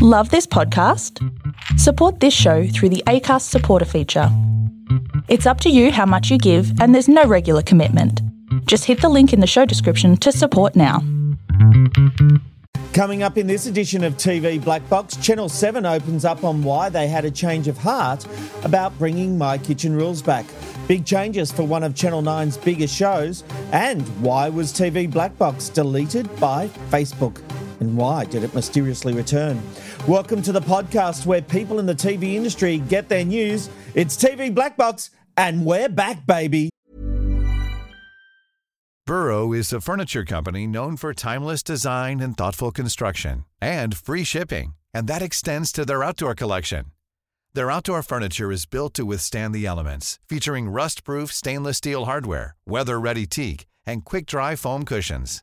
Love this podcast? Support this show through the ACAST supporter feature. It's up to you how much you give, and there's no regular commitment. Just hit the link in the show description to support now. Coming up in this edition of TV Black Box, Channel 7 opens up on why they had a change of heart about bringing My Kitchen Rules back. Big changes for one of Channel 9's biggest shows, and why was TV Black Box deleted by Facebook? And why did it mysteriously return? Welcome to the podcast where people in the TV industry get their news. It's TV Black Box, and we're back, baby. Burrow is a furniture company known for timeless design and thoughtful construction, and free shipping, and that extends to their outdoor collection. Their outdoor furniture is built to withstand the elements, featuring rust-proof stainless steel hardware, weather-ready teak, and quick-dry foam cushions.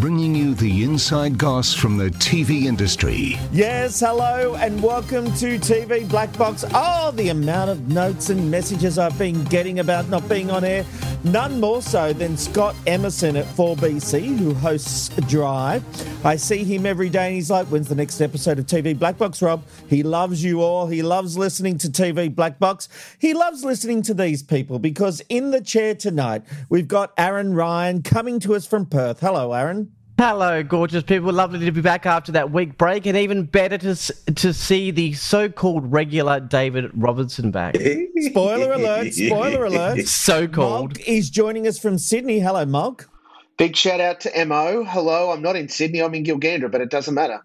bringing you the inside goss from the TV industry. Yes, hello, and welcome to TV Black Box. Oh, the amount of notes and messages I've been getting about not being on air. None more so than Scott Emerson at 4BC, who hosts Drive. I see him every day and he's like, When's the next episode of TV Black Box, Rob? He loves you all. He loves listening to TV Black Box. He loves listening to these people because in the chair tonight, we've got Aaron Ryan coming to us from Perth. Hello, Aaron. Hello, gorgeous people. Lovely to be back after that week break, and even better to to see the so-called regular David Robinson back. Spoiler alert! Spoiler alert! So called. Mog is joining us from Sydney. Hello, Mog. Big shout out to Mo. Hello, I'm not in Sydney, I'm in Gilgandra, but it doesn't matter.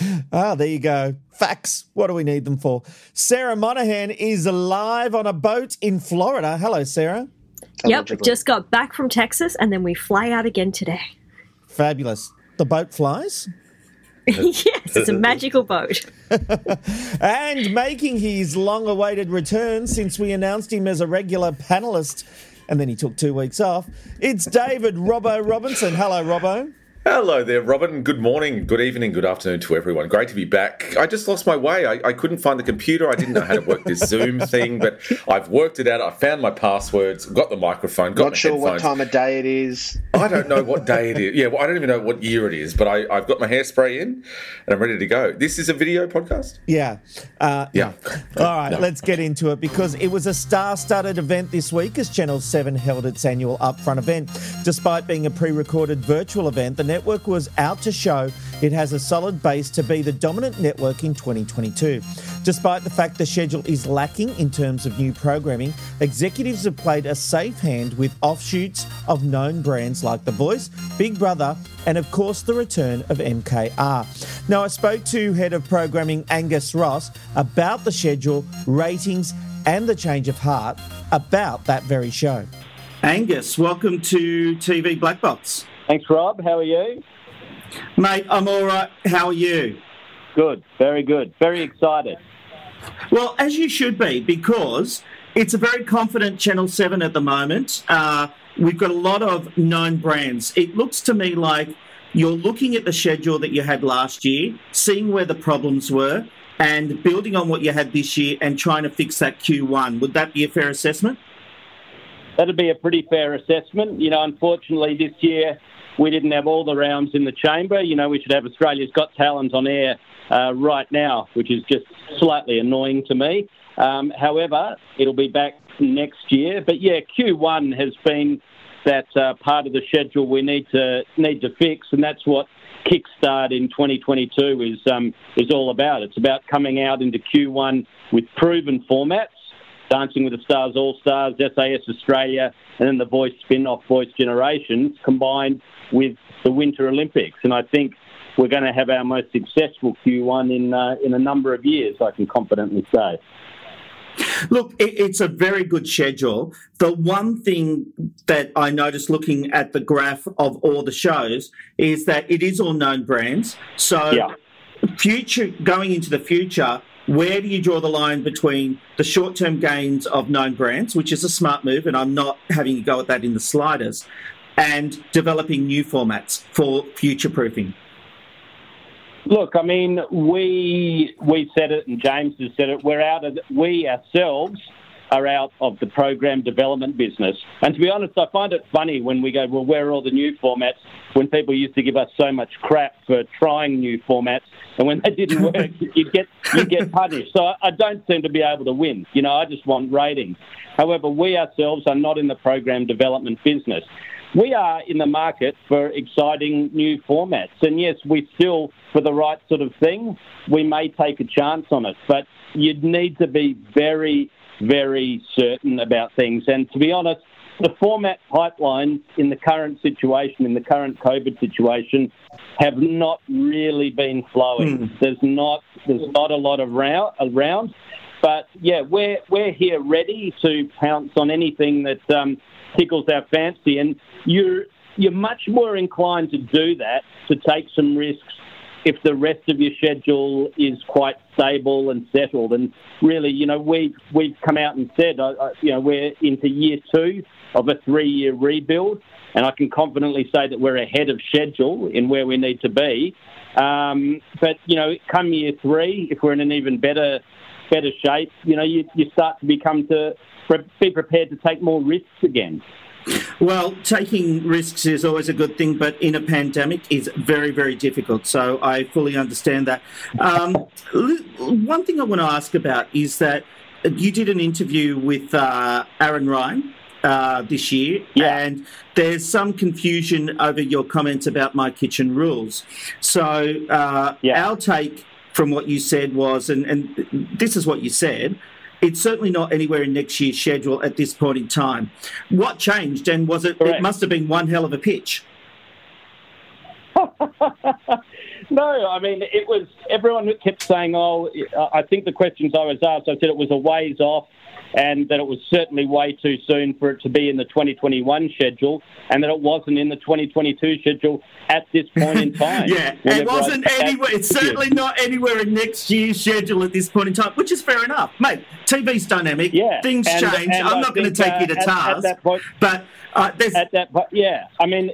Ah, there you go. Facts. What do we need them for? Sarah Monahan is live on a boat in Florida. Hello, Sarah. Yep, Allegedly. just got back from Texas and then we fly out again today. Fabulous. The boat flies. yes, it's a magical boat. And making his long awaited return since we announced him as a regular panelist and then he took two weeks off, it's David Robbo Robinson. Hello, Robbo. Hello there, Robin. Good morning, good evening, good afternoon to everyone. Great to be back. I just lost my way. I, I couldn't find the computer. I didn't know how to work this Zoom thing, but I've worked it out. I found my passwords, got the microphone, got Not the sure what time of day it is. I don't know what day it is. Yeah, well, I don't even know what year it is, but I, I've got my hairspray in and I'm ready to go. This is a video podcast? Yeah. Uh, Yeah. All right, No. let's get into it because it was a star studded event this week as Channel 7 held its annual upfront event. Despite being a pre recorded virtual event, the network was out to show it has a solid base to be the dominant network in 2022. Despite the fact the schedule is lacking in terms of new programming, executives have played a safe hand with offshoots of known brands like The Voice, Big Brother, and of course the return of MKR. Now, I spoke to head of programming Angus Ross about the schedule, ratings, and the change of heart about that very show. Angus, welcome to TV Black Box. Thanks, Rob. How are you? Mate, I'm all right. How are you? Good. Very good. Very excited. Well, as you should be, because it's a very confident Channel 7 at the moment. Uh, we've got a lot of known brands. It looks to me like you're looking at the schedule that you had last year, seeing where the problems were, and building on what you had this year and trying to fix that Q1. Would that be a fair assessment? That'd be a pretty fair assessment. You know, unfortunately, this year we didn't have all the rounds in the chamber. You know, we should have Australia's Got Talent on air uh, right now, which is just slightly annoying to me. Um, however, it'll be back next year. But yeah, Q1 has been that uh, part of the schedule we need to need to fix, and that's what Kickstart in 2022 is um, is all about. It's about coming out into Q1 with proven formats. Dancing with the Stars All Stars, SAS Australia, and then the Voice spin off Voice Generations combined with the Winter Olympics. And I think we're going to have our most successful Q1 in, uh, in a number of years, I can confidently say. Look, it's a very good schedule. The one thing that I noticed looking at the graph of all the shows is that it is all known brands. So, Yeah. future going into the future, where do you draw the line between the short term gains of known brands, which is a smart move, and I'm not having a go at that in the sliders, and developing new formats for future proofing? Look, I mean, we we said it, and James has said it. We're out of we ourselves are out of the program development business. And to be honest, I find it funny when we go, well, where are all the new formats? When people used to give us so much crap for trying new formats, and when they didn't work, you get you get punished. So I don't seem to be able to win. You know, I just want ratings. However, we ourselves are not in the program development business. We are in the market for exciting new formats. And yes, we still, for the right sort of thing, we may take a chance on it. But you'd need to be very, very certain about things. And to be honest, the format pipelines in the current situation, in the current COVID situation, have not really been flowing. Mm. There's not there's not a lot of round, around. But yeah, we're we're here ready to pounce on anything that um, tickles our fancy, and you're you're much more inclined to do that to take some risks if the rest of your schedule is quite stable and settled. And really, you know, we've we've come out and said, uh, uh, you know, we're into year two of a three-year rebuild, and I can confidently say that we're ahead of schedule in where we need to be. Um, but you know, come year three, if we're in an even better better shape, you know, you, you start to become to be prepared to take more risks again. Well, taking risks is always a good thing, but in a pandemic is very, very difficult. So I fully understand that. Um, one thing I want to ask about is that you did an interview with uh, Aaron Ryan. Uh, this year, yeah. and there's some confusion over your comments about my kitchen rules. So, uh, yeah. our take from what you said was, and, and this is what you said, it's certainly not anywhere in next year's schedule at this point in time. What changed, and was it? Correct. It must have been one hell of a pitch. no, I mean it was. Everyone kept saying, "Oh, I think the questions I was asked, I said it was a ways off." And that it was certainly way too soon for it to be in the 2021 schedule, and that it wasn't in the 2022 schedule at this point in time. yeah, it wasn't anywhere. It's certainly not anywhere in next year's schedule at this point in time, which is fair enough, mate. TV's dynamic. Yeah, things and, change. and I'm I not going to take you to uh, at- task, at that point- but uh, there's at that po- yeah i mean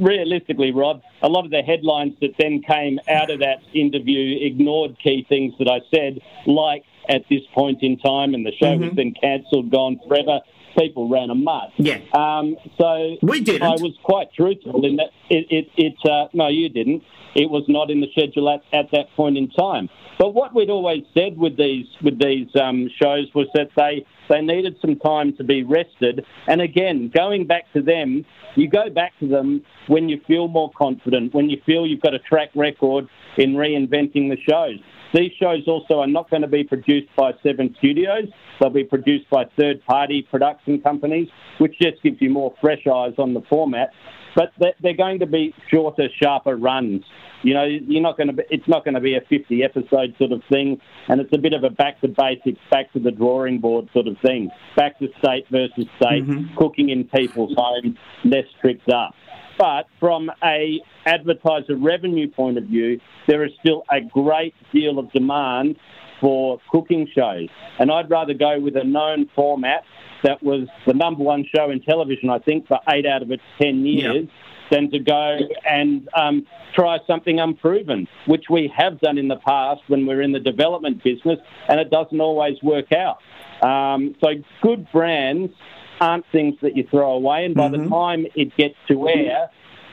realistically Rob, a lot of the headlines that then came out of that interview ignored key things that i said like at this point in time and the show was Mhm. then cancelled gone forever people ran a mud yeah. um, so We didn't. I was quite truthful in that it, it, it uh, no, you didn't. It was not in the schedule at, at that point in time. But what we'd always said with these with these um, shows was that they they needed some time to be rested. And again, going back to them, you go back to them when you feel more confident, when you feel you've got a track record in reinventing the shows. These shows also are not going to be produced by Seven Studios. They'll be produced by third party production companies, which just gives you more fresh eyes on the format. But they're- they're going to be shorter, sharper runs. You know, you're not going to be, it's not going to be a 50 episode sort of thing. And it's a bit of a back to basics, back to the drawing board sort of thing. Back to state versus state, mm-hmm. cooking in people's homes, less tricked up. But from a advertiser revenue point of view, there is still a great deal of demand for cooking shows. And I'd rather go with a known format that was the number one show in television, I think, for eight out of its 10 years, than to go and um, try something unproven, which we have done in the past when we're in the development business, and it doesn't always work out. Um, so good brands aren't things that you throw away, and by the time it gets to air,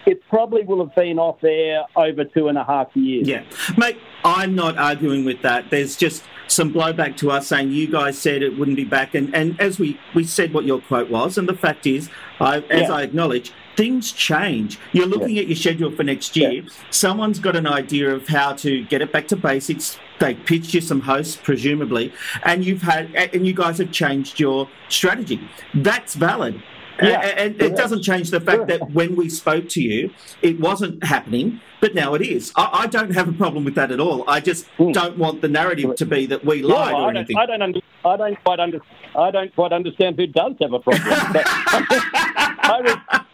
it probably will have been off air over two and a half years. Yeah, mate, I'm not arguing with that. There's just some blowback to us saying you guys said it wouldn't be back, and, and as we, we said what your quote was, and the fact is, I, as Yeah. I acknowledge, things change. You're looking at your schedule for next year. Someone's got an idea of how to get it back to basics. They pitched you some hosts, presumably, and you've had and you guys have changed your strategy. That's valid. Yeah. A- And it doesn't change the fact that when we spoke to you, it wasn't happening, but now it is. I, I don't have a problem with that at all. I just don't want the narrative to be that we lied or I don't, anything. I don't, under, I don't quite under, I don't quite understand who does have a problem. But I was,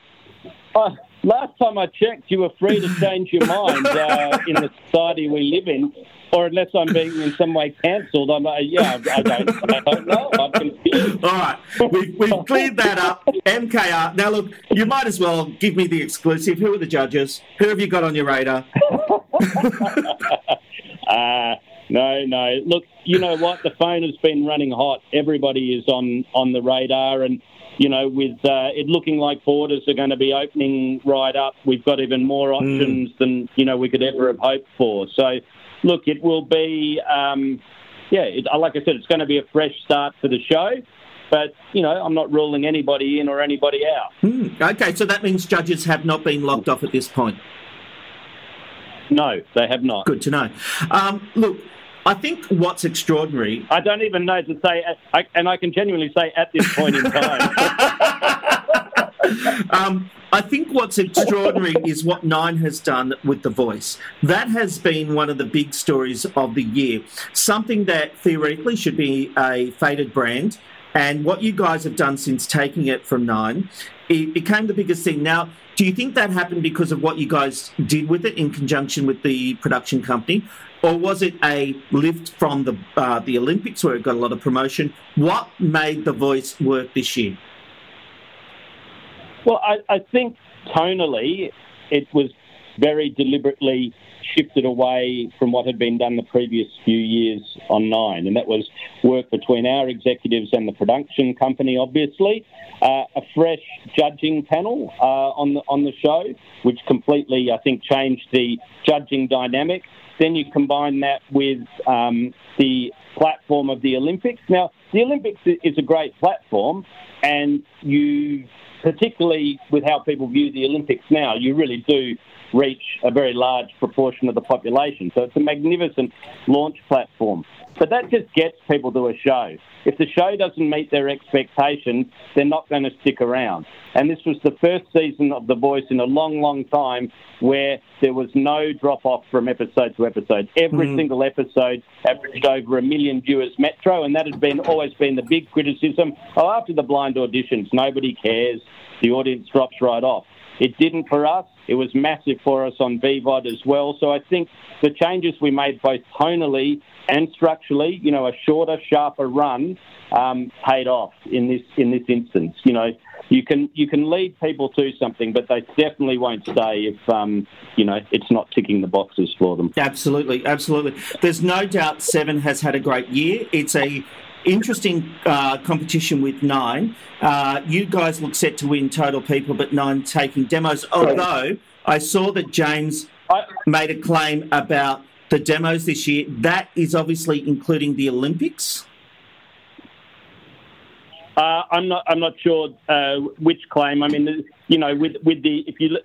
uh, last time I checked, you were free to change your mind uh, in the society we live in. Or unless I'm being in some way cancelled, I'm uh, yeah, I don't, I don't know. I'm confused. All right, we've, we've cleared that up. MKR. Now, look, you might as well give me the exclusive. Who are the judges? Who have you got on your radar? uh, no, no. Look, you know what? The phone has been running hot. Everybody is on on the radar, and you know, with uh, it looking like borders are going to be opening right up, we've got even more options mm. than you know we could ever have hoped for. So, look, it will be, um, yeah, it, like I said, it's going to be a fresh start for the show. But you know, I'm not ruling anybody in or anybody out. Mm. Okay, so that means judges have not been locked off at this point. No, they have not. Good to know. Um, look, I think what's extraordinary. I don't even know to say, and I can genuinely say at this point in time. um, I think what's extraordinary is what Nine has done with The Voice. That has been one of the big stories of the year. Something that theoretically should be a faded brand. And what you guys have done since taking it from Nine, it became the biggest thing. Now, do you think that happened because of what you guys did with it in conjunction with the production company? Or was it a lift from the uh, the Olympics where it got a lot of promotion? What made The Voice work this year? Well, I, I think tonally it was very deliberately shifted away from what had been done the previous few years on Nine, and that was work between our executives and the production company, obviously. Uh, a fresh judging panel uh, on the on the show, which completely, I think, changed the judging dynamic. Then you combine that with um, the platform of the Olympics. Now, the Olympics is a great platform, and you, particularly with how people view the Olympics now, you really do reach a very large proportion of the population. So it's a magnificent launch platform. But that just gets people to a show. If the show doesn't meet their expectations, they're not going to stick around. And this was the first season of The Voice in a long, long time where there was no drop off from episode to episode. Every mm. single episode averaged over a million viewers metro, and that had been always been the big criticism. Oh, after the blind auditions, nobody cares. The audience drops right off. It didn't for us. It was massive for us on BVOD as well. So I think the changes we made both tonally and structurally, you know, a shorter, sharper run um, paid off in this in this instance. You know, you can you can lead people to something, but they definitely won't stay if um, you know it's not ticking the boxes for them. Absolutely, absolutely. There's no doubt Seven has had a great year. It's a interesting uh, competition with Nine. Uh, you guys look set to win total people, but Nine taking demos. Although I saw that James made a claim about the demos this year. That is obviously including the Olympics. Uh, I'm not. I'm not sure uh, which claim. I mean, you know, with with the if you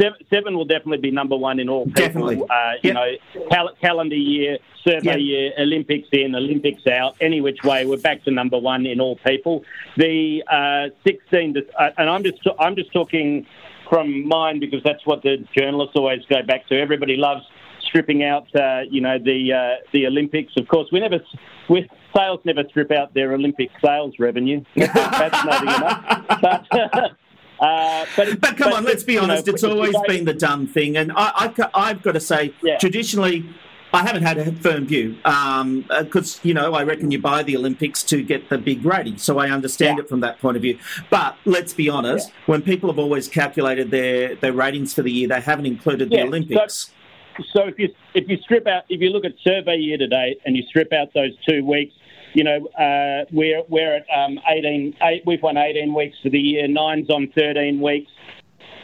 seven, seven will definitely be number one in all. People, definitely. Uh, you yep. know, cal- calendar year, survey yep. year, Olympics in, Olympics out. Any which way, we're back to number one in all people. The uh, 16, to, uh, and I'm just I'm just talking from mine because that's what the journalists always go back to. Everybody loves stripping out, uh, you know, the uh, the Olympics. Of course, we never, we, sales never strip out their Olympic sales revenue. That's nothing enough. But, Uh, but, but, come but, on, let's be honest. Know, it's always been the dumb thing, and I, have got to say, yeah. traditionally, I haven't had a firm view because um, uh, you know I reckon you buy the Olympics to get the big rating, so I understand yeah. it from that point of view. But let's be honest, yeah. when people have always calculated their their ratings for the year, they haven't included the Olympics. So, so if you if you strip out if you look at survey year to date and you strip out those two weeks, you know, uh, we're we're at um, 18. Eight, we've won 18 weeks for the year. Nine's on 13 weeks.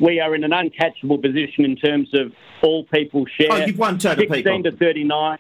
We are in an uncatchable position in terms of all people share. Oh, you've won total 16 people. to 39.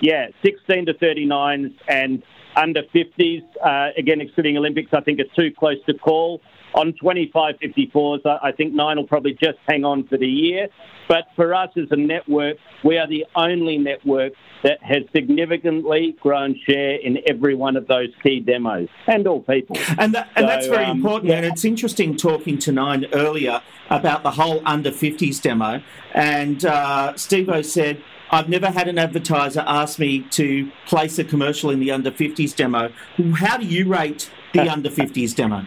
Yeah, 16 to 39s and under 50s. Uh, again, excluding Olympics, I think it's too close to call. On 25 54s, I think Nine will probably just hang on for the year. But for us as a network, we are the only network that has significantly grown share in every one of those key demos and all people. And, that, and so, that's very um, important. Yeah. And it's interesting talking to Nine earlier about the whole under 50s demo. And uh, Steve O said, I've never had an advertiser ask me to place a commercial in the under 50s demo. How do you rate the under 50s demo?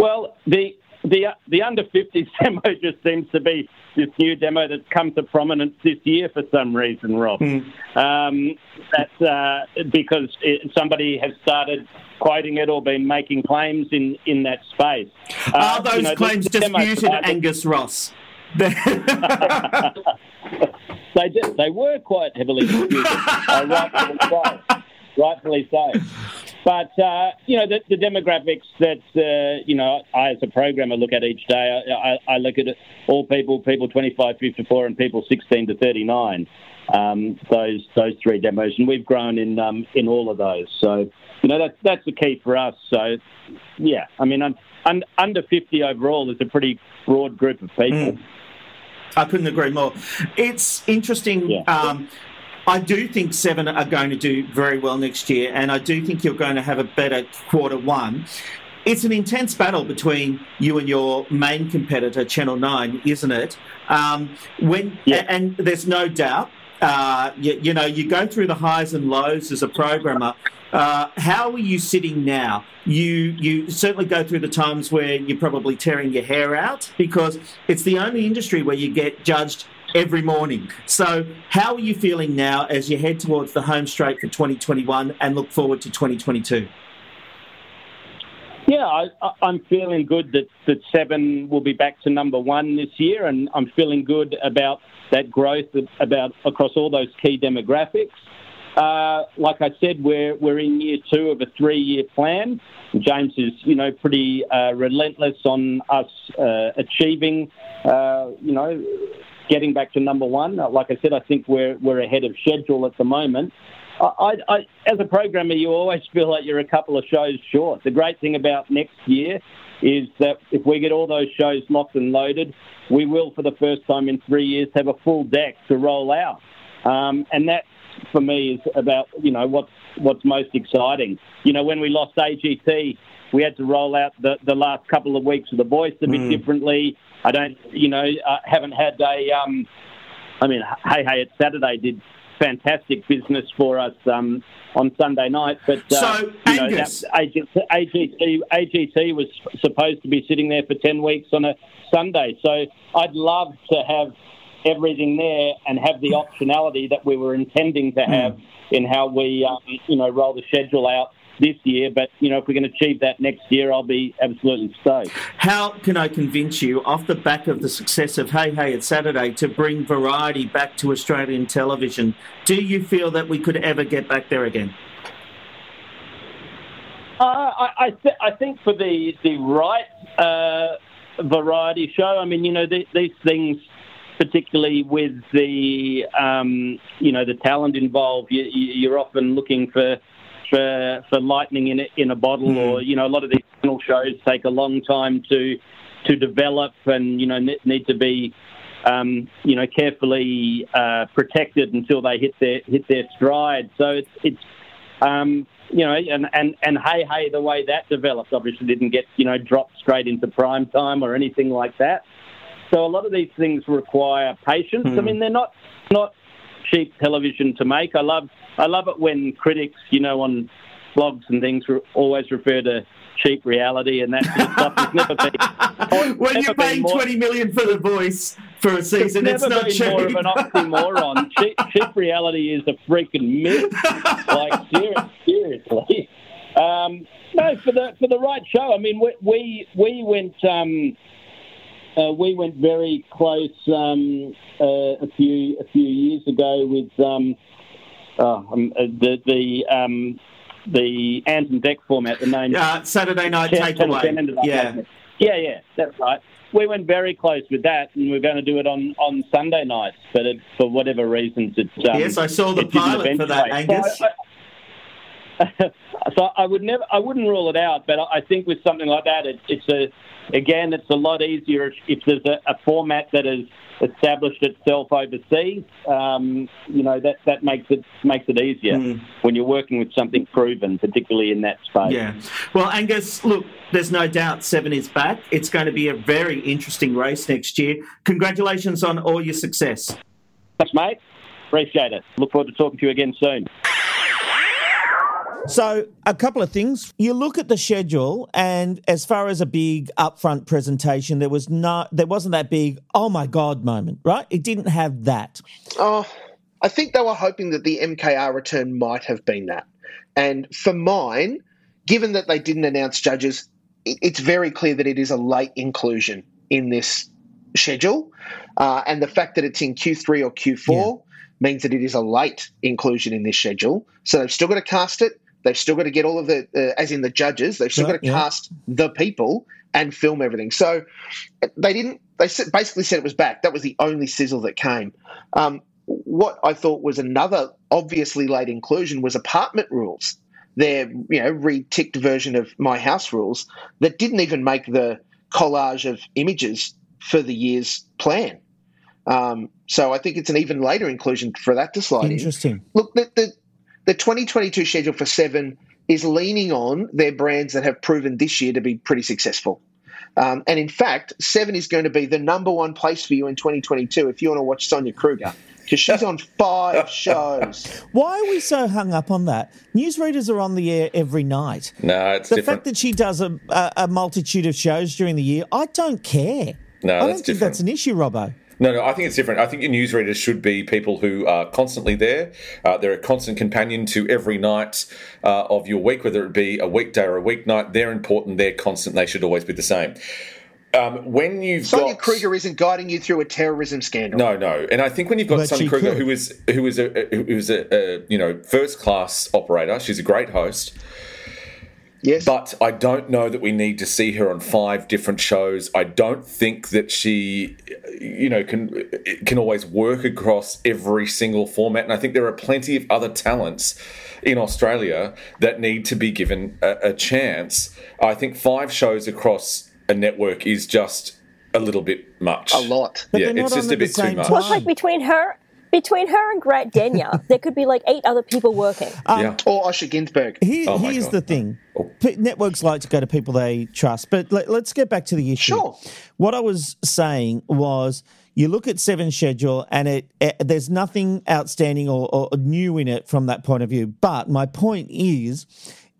Well, the the the under 50s demo just seems to be this new demo that's come to prominence this year for some reason, Rob. Mm. Um, that uh, because it, somebody has started quoting it or been making claims in, in that space. Uh, Are those you know, claims disputed, Angus Ross? they did, they were quite heavily disputed. uh, rightfully so. Rightfully so. But uh, you know the, the demographics that uh, you know I as a programmer look at each day. I, I, I look at all people, people 25, 54, and people 16 to 39. Um, those those three demos, and we've grown in um, in all of those. So you know that's that's the key for us. So yeah, I mean un, un, under 50 overall is a pretty broad group of people. I couldn't agree more. It's interesting. Um, I do think Seven are going to do very well next year, and I do think you're going to have a better quarter one. It's an intense battle between you and your main competitor, Channel Nine, isn't it? Um, when and there's no doubt. Uh, you, you know, you go through the highs and lows as a programmer. Uh, how are you sitting now? You you certainly go through the times where you're probably tearing your hair out because it's the only industry where you get judged every morning. So how are you feeling now as you head towards the home straight for 2021 and look forward to 2022? Yeah, I, I'm feeling good that, that Seven will be back to number one this year, and I'm feeling good about that growth about across all those key demographics. Uh, like I said, we're we're in year two of a three-year plan. James is, you know, pretty uh, relentless on us uh, achieving, uh, you know, getting back to number one. Uh, Like I said, I think we're we're ahead of schedule at the moment. I, I, as a programmer, you always feel like you're a couple of shows short. The great thing about next year is that if we get all those shows locked and loaded, we will, for the first time in three years, have a full deck to roll out. Um, and that, for me, is about you know what's what's most exciting. You know, when we lost AGT, we had to roll out the, the last couple of weeks of The Voice a bit Mm. differently. I don't, you know, I haven't had a. Um, I mean, Hey Hey, it's Saturday did fantastic business for us um, on Sunday night, but uh, So, you know, Angus- that AGT, AGT, was supposed to be sitting there for ten weeks on a Sunday. So I'd love to have everything there and have the optionality that we were intending to have in how we, um, you know, roll the schedule out this year. But you know, if we can achieve that next year, I'll be absolutely stoked. How can I convince you, off the back of the success of Hey Hey It's Saturday, to bring variety back to Australian television? Do you feel that we could ever get back there again? Uh, I, I, th- I think for the the right uh, variety show, I mean, you know, the, these things, particularly with the um, you know the talent involved, you, you're often looking for for for lightning in a, in a bottle, or you know, a lot of these channel shows take a long time to to develop, and you know, need to be um, you know carefully uh, protected until they hit their hit their stride. So it's it's um, you know, and, and, and hey, hey, the way that developed obviously didn't get, you know, dropped straight into prime time or anything like that. So a lot of these things require patience. I Hmm. mean, they're not, not cheap television to make. I love, I love it when critics, you know, on blogs and things re- always refer to cheap reality and that sort of stuff. It's never been, when never you're paying more- 20 million for the voice for a season, it's, never not been cheap. more of an oxymoron. cheap, cheap reality is a freaking myth. like ser- seriously. Um, no, for the for the right show. I mean, we we, we went. Um, uh, we went very close um, uh, a few a few years ago with um, oh, um, uh, the the um, the Ant and Dec format. The name Uh, Saturday night Channel- Channel 10 takeaway. Yeah. Yeah, yeah, that's right. We went very close with that, and we are going to do it on, on Sunday nights, but it, for whatever reasons, it. Um, Yes, I saw the pilot for that. Angus. So I, so I would never, I wouldn't rule it out, but I think with something like that, it, it's a, again, it's a lot easier if, if there's a, a format that has established itself overseas. Um, you know that that makes it makes it easier Mm. when you're working with something proven, particularly in that space. Yeah. Well, Angus, look, there's no doubt Seven is back. It's going to be a very interesting race next year. Congratulations on all your success. Thanks, mate. Appreciate it. Look forward to talking to you again soon. So, a couple of things. You look at the schedule, and as far as a big upfront presentation, there was not, there wasn't that big, oh my god moment, right? It didn't have that. Oh, I think they were hoping that the MKR return might have been that. And for mine, given that they didn't announce judges, it's very clear that it is a late inclusion in this schedule. Uh, and the fact that it's in Q3 or Q4 means that it is a late inclusion in this schedule. So they've still got to cast it. They've still got to get all of the, uh, as in the judges, they've still Yeah, got to yeah. cast the people and film everything. So they didn't, they basically said it was back. That was the only sizzle that came. Um, what I thought was another obviously late inclusion was apartment rules. Their you know reticked version of my house rules that didn't even make the collage of images for the year's plan. Um, so I think it's an even later inclusion for that to slide in. Interesting. Look, the, the the 2022 schedule for Seven is leaning on their brands that have proven this year to be pretty successful. Um, and in fact, Seven is going to be the number one place for you in 2022 if you want to watch Sonia Kruger because she's on five shows. Why are we so hung up on that? Newsreaders are on the air every night. No, it's the different. fact that she does a, a, a multitude of shows during the year, I don't care. No, I don't that's think different. that's an issue, Robbo. No, no, I think it's different. I think your newsreaders should be people who are constantly there. Uh, they're a constant companion to every night uh, of your week, whether it be a weekday or a weeknight. They're important. They're constant. They should always be the same. Um, when you've Sonia got Kruger isn't guiding you through a terrorism scandal. no, no, and I think when you've got But Sonia Kruger, could. who is who is a who is a, a you know first class operator, she's a great host. Yes. But I don't know that we need to see her on five different shows. I don't think that she, you know, can can always work across every single format. And I think there are plenty of other talents in Australia that need to be given a, a chance. I think five shows across a network is just a little bit much. a lot. But yeah, it's just a bit too much. time. Well, it's like between her, between her and Grant Denyer, there could be like eight other people working. yeah. Or Osher Günsberg. Here, Oh here's God. the thing. Oh. Networks like to go to people they trust. But let, us get back to the issue. Sure. What I was saying was you look at seven schedule and it, eh, there's nothing outstanding or, or new in it from that point of view. But my point is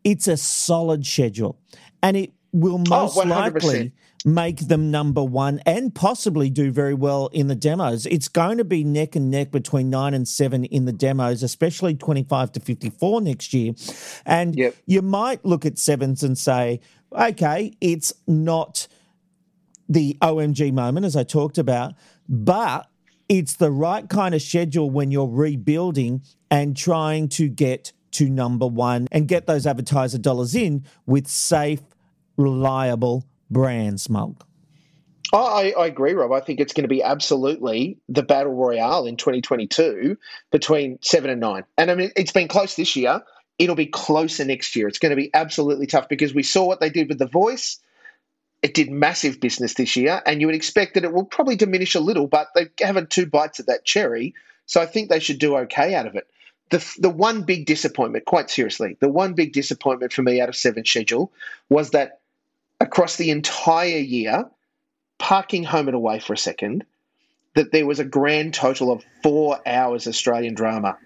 it's a solid schedule and it will most 100%. likely make them number one and possibly do very well in the demos. It's going to be neck and neck between nine and seven in the demos, especially 25 to 54 next year. And Yep. you might look at sevens and say, okay, it's not the OMG moment, as I talked about, but it's the right kind of schedule when you're rebuilding and trying to get to number one and get those advertiser dollars in with safe, reliable brands, Mulk. I, I agree, Rob. I think it's going to be absolutely the battle royale in 2022 between seven and nine. And I mean, it's been close this year. It'll be closer next year. It's going to be absolutely tough because we saw what they did with The Voice. It did massive business this year, and you would expect that it will probably diminish a little, but they've having two bites at that cherry. So I think they should do okay out of it. The, the one big disappointment, quite seriously, the one big disappointment for me out of seven schedule was that across the entire year, parking home and away for a second, that there was a grand total of four hours Australian drama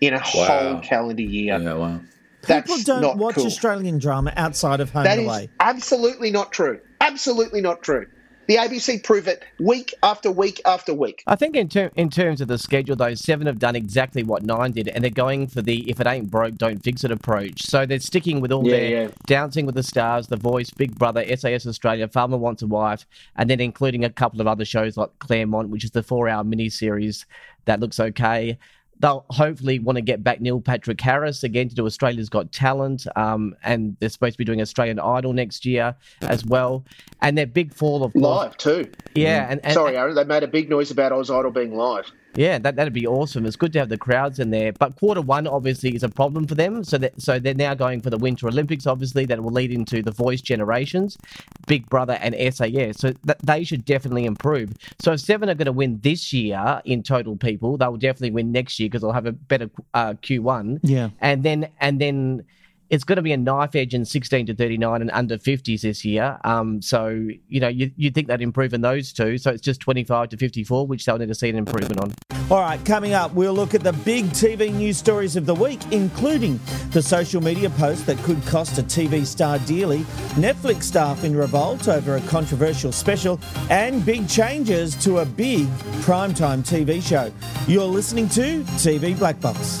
in a whole calendar year. Yeah, wow. That's People don't not watch cool. Australian drama outside of home That and is away. absolutely not true. Absolutely not true. The ABC prove it week after week after week. I think in, ter- in terms of the schedule, though, seven have done exactly what nine did, and they're going for the "if it ain't broke, don't fix it" approach. So they're sticking with all Yeah, their yeah. Dancing with the Stars, The Voice, Big Brother, SAS Australia, Farmer Wants a Wife, and then including a couple of other shows like Claremont, which is the four-hour miniseries that looks okay. They'll hopefully want to get back Neil Patrick Harris again to do Australia's Got Talent, um, and they're supposed to be doing Australian Idol next year as well. And their big fall, of course, Live too. yeah, and, and Sorry, Aaron, they made a big noise about Oz Idol being live. Yeah, that that'd be awesome. It's good to have the crowds in there. But quarter one obviously is a problem for them. So that so they're now going for the Winter Olympics. Obviously, that will lead into the Voice generations, Big Brother and SAS. So th- they should definitely improve. So if seven are going to win this year in total people, they will definitely win next year because they'll have a better uh, Q one. Yeah. and then and then it's going to be a knife edge in 16 to 39 and under 50s this year. Um, so, you know, you, you'd think they'd improve in those two. So it's just 25 to 54, which they'll need to see an improvement on. All right, coming up, we'll look at the big TV news stories of the week, including the social media post that could cost a TV star dearly, Netflix staff in revolt over a controversial special, and big changes to a big primetime TV show. You're listening to TV Black Box.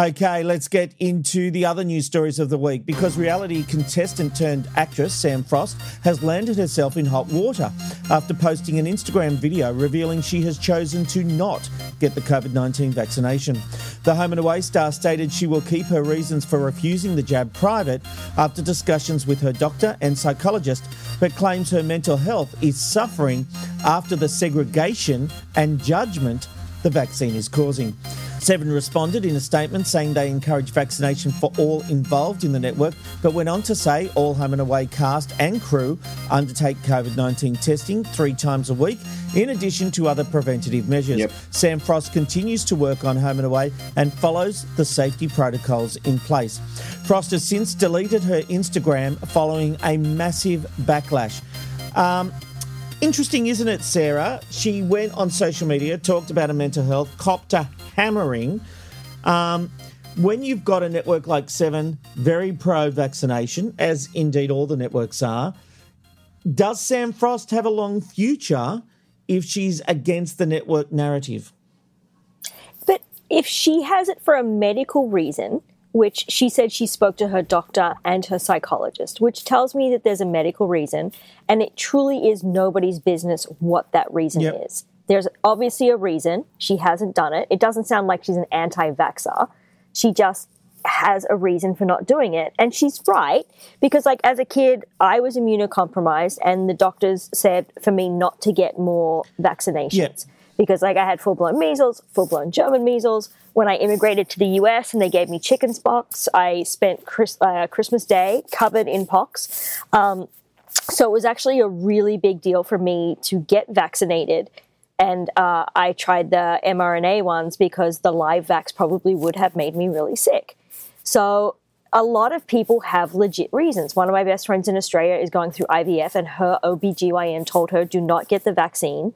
Okay, let's get into the other news stories of the week because reality contestant turned actress Sam Frost has landed herself in hot water after posting an Instagram video revealing she has chosen to not get the COVID 19 vaccination. The home and away star stated she will keep her reasons for refusing the jab private after discussions with her doctor and psychologist, but claims her mental health is suffering after the segregation and judgment the vaccine is causing. Seven responded in a statement saying they encourage vaccination for all involved in the network, but went on to say all home and away cast and crew undertake COVID 19 testing three times a week, in addition to other preventative measures. Yep. Sam Frost continues to work on home and away and follows the safety protocols in place. Frost has since deleted her Instagram following a massive backlash. Um, Interesting, isn't it, Sarah? She went on social media, talked about her mental health, copped a hammering. Um, when you've got a network like Seven, very pro vaccination, as indeed all the networks are, does Sam Frost have a long future if she's against the network narrative? But if she has it for a medical reason, which she said she spoke to her doctor and her psychologist, which tells me that there's a medical reason, and it truly is nobody's business what that reason Yep. is. There's obviously a reason. She hasn't done it. It doesn't sound like she's an anti vaxxer. She just has a reason for not doing it. And she's right, because, like, as a kid, I was immunocompromised, and the doctors said for me not to get more vaccinations Yeah. because like I had full blown measles, full blown German measles. When I immigrated to the US and they gave me chicken's pox, I spent Chris, uh, Christmas Day covered in pox. Um, so it was actually a really big deal for me to get vaccinated. And uh, I tried the mRNA ones because the live vax probably would have made me really sick. So a lot of people have legit reasons. One of my best friends in Australia is going through IVF, and her OBGYN told her, do not get the vaccine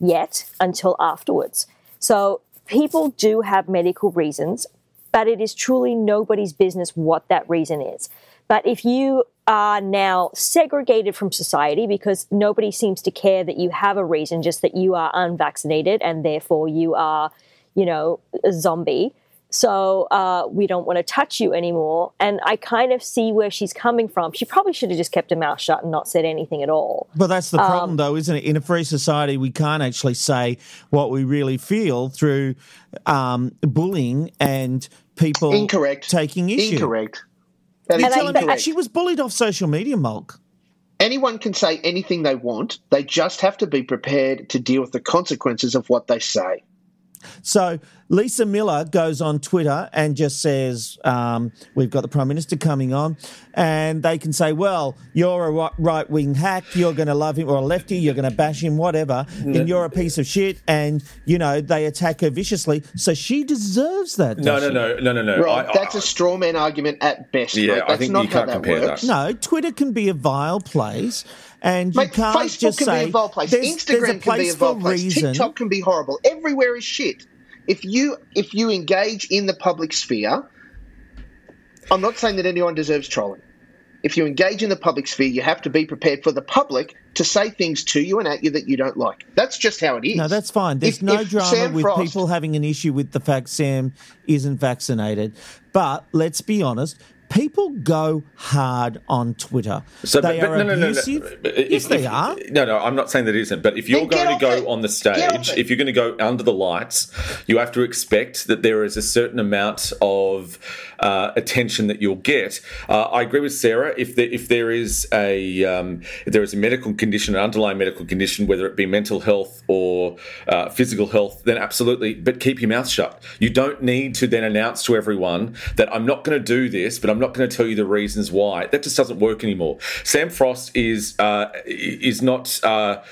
yet until afterwards. So people do have medical reasons, but it is truly nobody's business what that reason is. But if you are now segregated from society because nobody seems to care that you have a reason, just that you are unvaccinated and therefore you are, you know, a zombie. So uh, we don't want to touch you anymore. And I kind of see where she's coming from. She probably should have just kept her mouth shut and not said anything at all. But that's the problem, Um, though, isn't it? In a free society, we can't actually say what we really feel through um, bullying and people Incorrect. taking issue. Incorrect. That is me she was bullied off social media, Mulk. Anyone can say anything they want. They just have to be prepared to deal with the consequences of what they say. So Lisa Millar goes on Twitter and just says, um, "We've got the Prime Minister coming on," and they can say, "Well, you're a right wing hack. You're going to love him, or a lefty. You're going to bash him, whatever, and you're a piece of shit." And you know they attack her viciously, so she deserves that. No, no, no, no, no, no. Right, I- that's a straw man argument at best. Yeah, mate. I think not you can't that compare works. that. No, Twitter can be a vile place, and you Mate, can't Facebook just can say be a vile place. There's, Instagram there's a can be a vile place. reason. TikTok can be horrible. Everywhere is shit. If you if you engage in the public sphere, I'm not saying that anyone deserves trolling. If you engage in the public sphere, you have to be prepared for the public to say things to you and at you that you don't like. That's just how it is. No, that's fine. There's If- no if drama Sam with Frost- people having an issue with the fact Sam isn't vaccinated. But let's be honest, people go hard on Twitter. So, they but, are but no, no, no, no, no. If- Yes, they if- are. No, no, I'm not saying that it isn't. But if you're going to go it. on the stage, if you're going to go under the lights, you have to expect that there is a certain amount of uh, attention that you'll get. Uh, I agree with Sarah. If there, if there is a um, if there is a medical condition, an underlying medical condition, whether it be mental health or uh, physical health, then absolutely. But keep your mouth shut. You don't need to then announce to everyone that I'm not going to do this, but I'm not going to tell you the reasons why. That just doesn't work anymore. Sam Frost is uh, is not. Uh,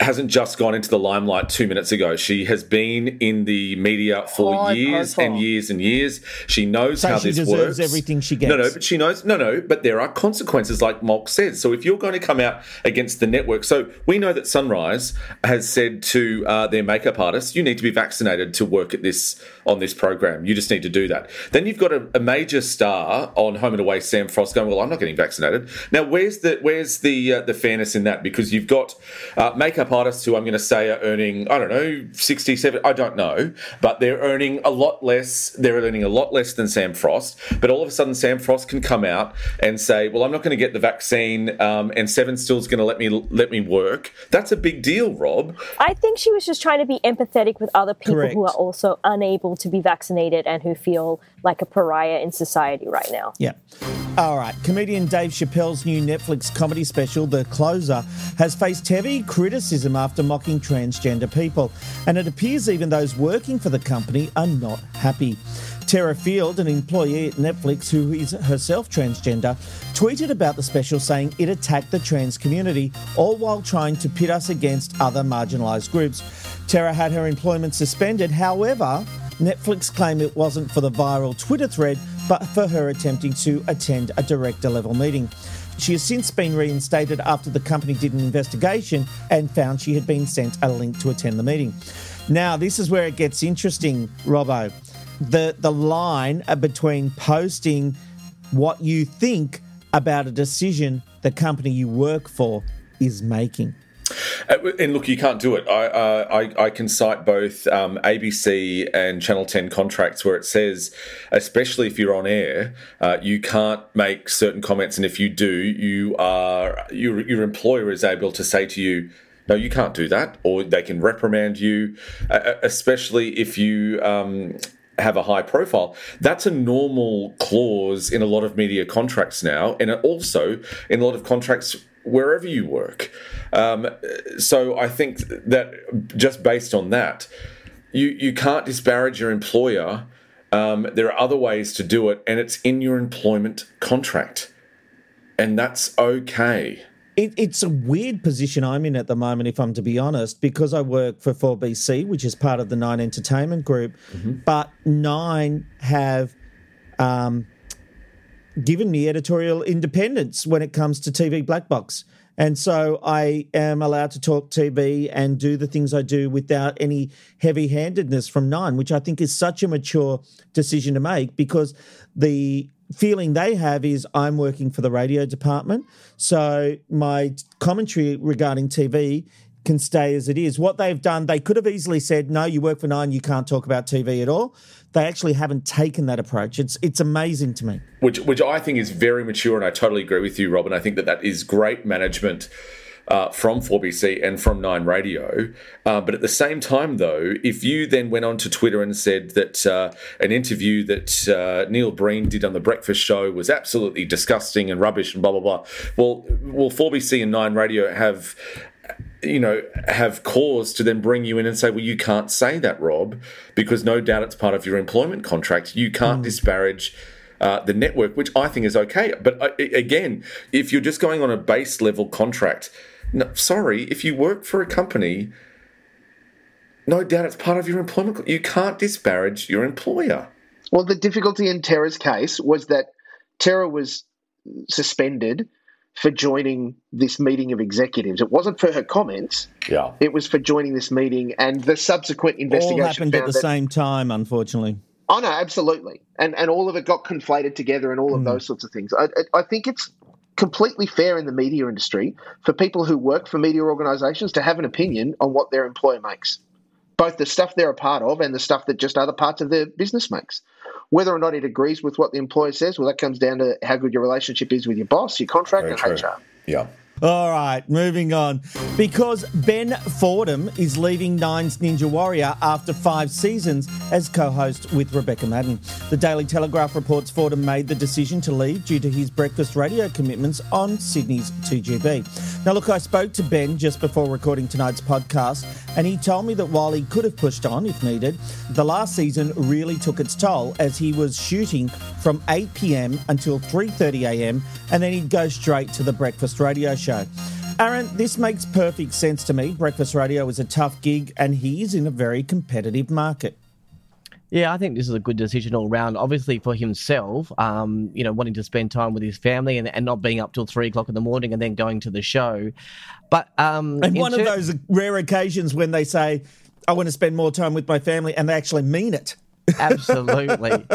hasn't just gone into the limelight two minutes ago. She has been in the media for High years profile. and years and years. She knows So how she this deserves works. everything she gets. No, no, but she knows. No, no, but there are consequences, like Malk said. So if you're going to come out against the network, so we know that Sunrise has said to uh, their makeup artists, you need to be vaccinated to work at this on this program. You just need to do that. Then you've got a, a major star on Home and Away, Sam Frost, going, well, I'm not getting vaccinated. Now, where's the where's the uh, the fairness in that? Because you've got uh, makeup artists who I'm going to say are earning, I don't know, 67, I don't know, but they're earning a lot less. They're earning a lot less than Sam Frost. But all of a sudden, Sam Frost can come out and say, well, I'm not going to get the vaccine, um, and Seven Still's going to let me let me work. That's a big deal, Rob. I think she was just trying to be empathetic with other people Correct. who are also unable to be vaccinated and who feel like a pariah in society right now. Yeah. All right. Comedian Dave Chappelle's new Netflix comedy special, The Closer, has faced heavy criticism after mocking transgender people. And it appears even those working for the company are not happy. Terra Field, an employee at Netflix who is herself transgender, tweeted about the special saying it attacked the trans community, all while trying to pit us against other marginalised groups. Terra had her employment suspended. However, Netflix claim it wasn't for the viral Twitter thread, but for her attempting to attend a director level meeting. She has since been reinstated after the company did an investigation and found she had been sent a link to attend the meeting. Now, this is where it gets interesting, Robbo. The the line uh, between posting what you think about a decision the company you work for is making. Uh, And look, you can't do it. I uh, I, I can cite both um, ABC and Channel Ten contracts where it says, especially if you're on air, uh, you can't make certain comments, and if you do, you are your your employer is able to say to you. No, you can't do that, or they can reprimand you, uh, especially if you um, have a high profile. That's a normal clause in a lot of media contracts now, and also in a lot of contracts wherever you work. Um, so I think that just based on that, you you can't disparage your employer. Um, there are other ways to do it, and it's in your employment contract, and that's okay. It, it's a weird position I'm in at the moment, if I'm to be honest, because I work for 4BC, which is part of the Nine Entertainment Group. But Nine have um, given me editorial independence when it comes to TV Black Box. And so I am allowed to talk TV and do the things I do without any heavy handedness from Nine, which I think is such a mature decision to make because the feeling they have is I'm working for the radio department. So my commentary regarding TV can stay as it is. What they've done, they could have easily said, no, you work for Nine, you can't talk about TV at all. They actually haven't taken that approach. It's it's amazing to me. which which I think is very mature, and I totally agree with you, Robin. I think that that is great management uh, from 4BC and from Nine Radio. Uh, but at the same time, though, if you then went on to Twitter and said that uh, an interview that uh, Neil Breen did on the Breakfast Show was absolutely disgusting and rubbish and blah blah blah, well, well, 4BC and Nine Radio have you know, have cause to then bring you in and say, well, you can't say that, Rob, because no doubt it's part of your employment contract. You can't disparage uh, the network, which I think is okay. But uh, again, if you're just going on a base level contract, no, sorry, if you work for a company, no doubt it's part of your employment. You can't disparage your employer. Well, the difficulty in Terra's case was that Terra was suspended for joining this meeting of executives. It wasn't for her comments. Yeah. It was for joining this meeting and the subsequent investigation. All happened at the that- same time, unfortunately. Oh no, absolutely, and and all of it got conflated together, and all of hmm. those sorts of things. I, I I think it's completely fair in the media industry for people who work for media organisations to have an opinion on what their employer makes, both the stuff they're a part of and the stuff that just other parts of their business makes. Whether or not it agrees with what the employer says, well, that comes down to how good your relationship is with your boss, your contract, Very and true. HR. Yeah. All right, moving on. Because Ben Fordham is leaving Nine's Ninja Warrior after five seasons as co host with Rebecca Maddern. The Daily Telegraph reports Fordham made the decision to leave due to his breakfast radio commitments on Sydney's 2GB. Now, look, I spoke to Ben just before recording tonight's podcast, and he told me that while he could have pushed on if needed, the last season really took its toll as he was shooting from 8 pm until 3:30 am, and then he'd go straight to the breakfast radio show. Aaron, this makes perfect sense to me. Breakfast radio is a tough gig, and he is in a very competitive market. Yeah, I think this is a good decision all round. Obviously, for himself, um, you know, wanting to spend time with his family and, and not being up till three o'clock in the morning and then going to the show. But um, And one of those rare occasions when they say, I want to spend more time with my family, and they actually mean it. Absolutely.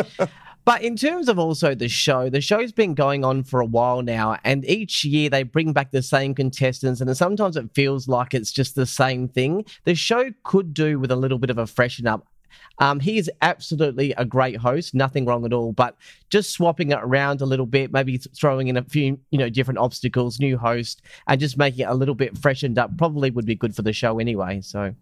But in terms of also the show, the show's been going on for a while now, and each year they bring back the same contestants, and sometimes it feels like it's just the same thing. The show could do with a little bit of a freshen up. Um, he is absolutely a great host, nothing wrong at all. But just swapping it around a little bit, maybe throwing in a few, you know, different obstacles, new host, and just making it a little bit freshened up, probably would be good for the show anyway. So.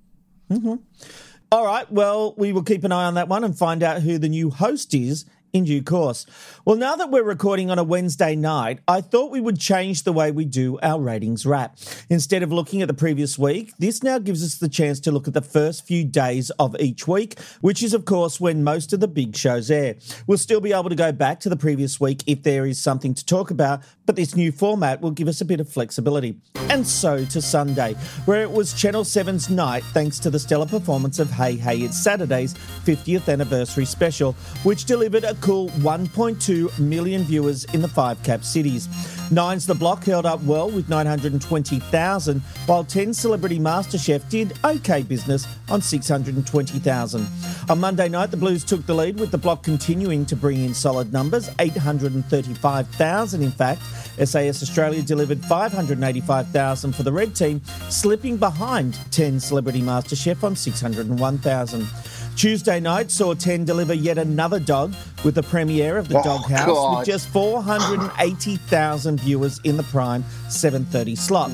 All right, well, we will keep an eye on that one and find out who the new host is in due course. Well, now that we're recording on a Wednesday night, I thought we would change the way we do our ratings wrap. Instead of looking at the previous week, this now gives us the chance to look at the first few days of each week, which is, of course, when most of the big shows air. We'll still be able to go back to the previous week if there is something to talk about, but this new format will give us a bit of flexibility. And so to Sunday, where it was Channel 7's night thanks to the stellar performance of Hey Hey It's Saturday's 50th anniversary special, which delivered a cool 1.2 million viewers in the five cap cities. Nine's The Block held up well with 920,000, while 10 Celebrity MasterChef did okay business on 620,000. On Monday night, the Blues took the lead with The Block continuing to bring in solid numbers, 835,000 in fact. SAS Australia delivered 585,000 for the red team, slipping behind 10 Celebrity MasterChef on 601,000. Tuesday night saw 10 deliver yet another dog with the premiere of The Oh, Doghouse God. with just 480,000 viewers in the prime 7:30 slot.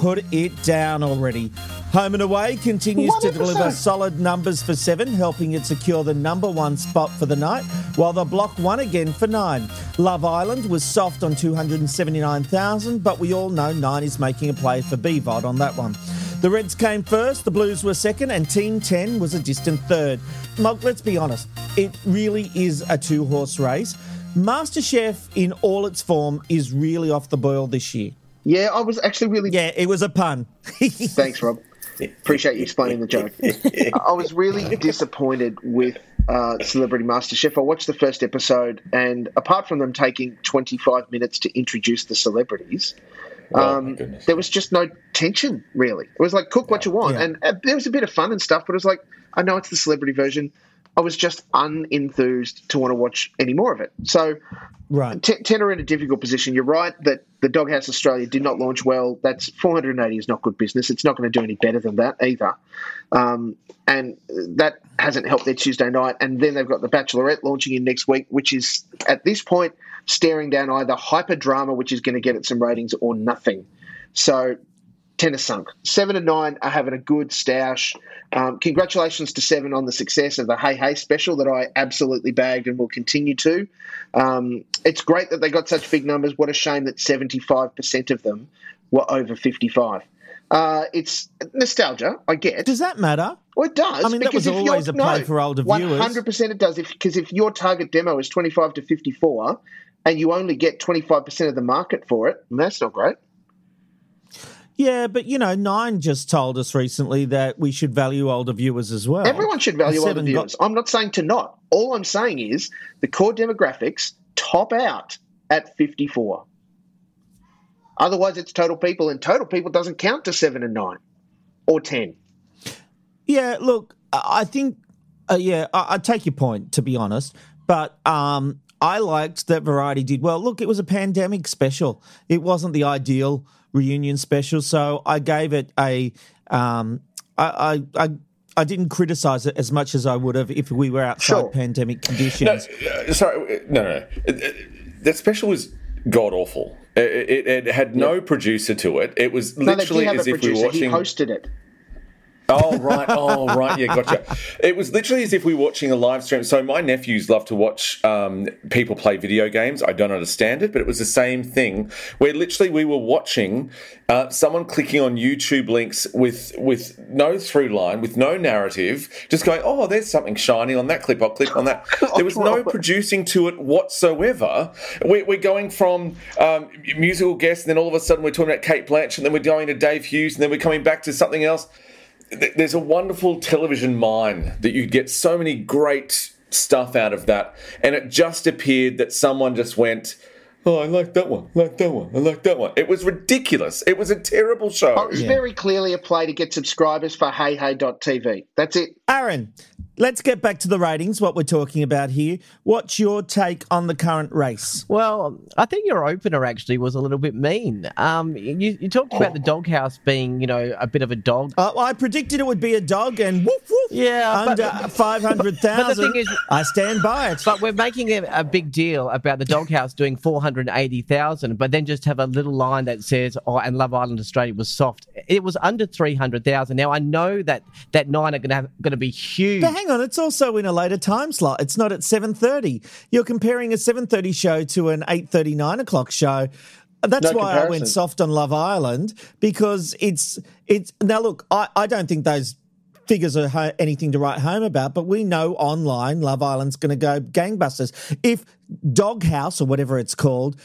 Put it down already. Home and away continues to deliver solid numbers for 7, helping it secure the number 1 spot for the night, while the block won again for 9. Love Island was soft on 279,000, but we all know 9 is making a play for BVOD on that one. The Reds came first, the Blues were second, and Team 10 was a distant third. Mug, let's be honest, it really is a two horse race. MasterChef, in all its form, is really off the boil this year. Yeah, I was actually really. Yeah, it was a pun. Thanks, Rob. Appreciate you explaining the joke. I was really disappointed with uh, Celebrity MasterChef. I watched the first episode, and apart from them taking 25 minutes to introduce the celebrities, um, goodness. there was just no tension, really. It was like, cook what you want. Yeah. And uh, there was a bit of fun and stuff, but it was like, I know it's the celebrity version. I was just unenthused to want to watch any more of it. So, right. T- Ten are in a difficult position. You're right that the Doghouse Australia did not launch well. That's 480 is not good business. It's not going to do any better than that either. Um, and that hasn't helped their Tuesday night. And then they've got the Bachelorette launching in next week, which is at this point staring down either hyper drama, which is going to get it some ratings, or nothing. So ten are sunk. Seven and nine are having a good stoush. Um, congratulations to Seven on the success of the Hey Hey special that I absolutely bagged and will continue to. Um, it's great that they got such big numbers. What a shame that 75% of them were over 55. Uh, it's nostalgia, I get. Does that matter? Well, it does. I mean, that because was if always a play no, for older viewers. 100% it does. Because if, your target demo is 25 to 54 and you only get 25% of the market for it, and that's not great. Yeah, but you know, Nine just told us recently that we should value older viewers as well. Everyone should value older Seven got- viewers. I'm not saying to not. All I'm saying is the core demographics top out at 54. Otherwise, it's total people, and total people doesn't count to seven and nine or 10. Yeah, look, I I think, uh, yeah, I, I take your point, to be honest. But um, I liked that Variety did well. Look, it was a pandemic special. It wasn't the ideal reunion special, so I gave it a, um, I, I, I, I didn't criticise it as much as I would have if we were outside Sure. pandemic conditions. No, uh, sorry, no, no, no. It- it- That special was god awful. It, it, it had no producer to it. It was No, they literally did have as a if we were watching. He watching. hosted it. Oh right, oh right, yeah, gotcha. It was literally as if we were watching a live stream. So my nephews love to watch um, people play video games. I don't understand it, but it was the same thing where literally we were watching uh, someone clicking on YouTube links with with no through line, with no narrative, just going, oh, there's something shiny on that clip. I'll click on that. There was no producing to it whatsoever. We're, we're going from um, musical guests, and then all of a sudden we're talking about Cate Blanchett, and then we're going to Dave Hughes, and then we're coming back to something else there's a wonderful television mine that you get so many great stuff out of that. And it just appeared that someone just went, Oh, I like that one, I like that one, I like that one. It was ridiculous. It was a terrible show. Oh, it was very clearly a play to get subscribers for HeyHey.tv. That's it. Aaron, let's get back to the ratings, what we're talking about here. What's your take on the current race? Well, I think your opener actually was a little bit mean. Um, you, you talked about the doghouse being, you know, a bit of a dog. Uh, well, I predicted it would be a dog and woof woof. Yeah, Under 500,000. But the thing is- I stand by it. But we're making a, a big deal about the doghouse doing 480,000, but then just have a little line that says, oh, and Love Island Australia was soft. It was under 300,000. Now, I know that that nine are going to going to be huge. Hang on, it's also in a later time slot. It's not at 7.30. You're comparing a 7.30 show to an 8.30, 9 o'clock show. That's No why I went soft on Love Island because it's it's now look I, I don't think those figures are ho- anything to write home about but we know online Love Island's going to go gangbusters if Doghouse or whatever it's called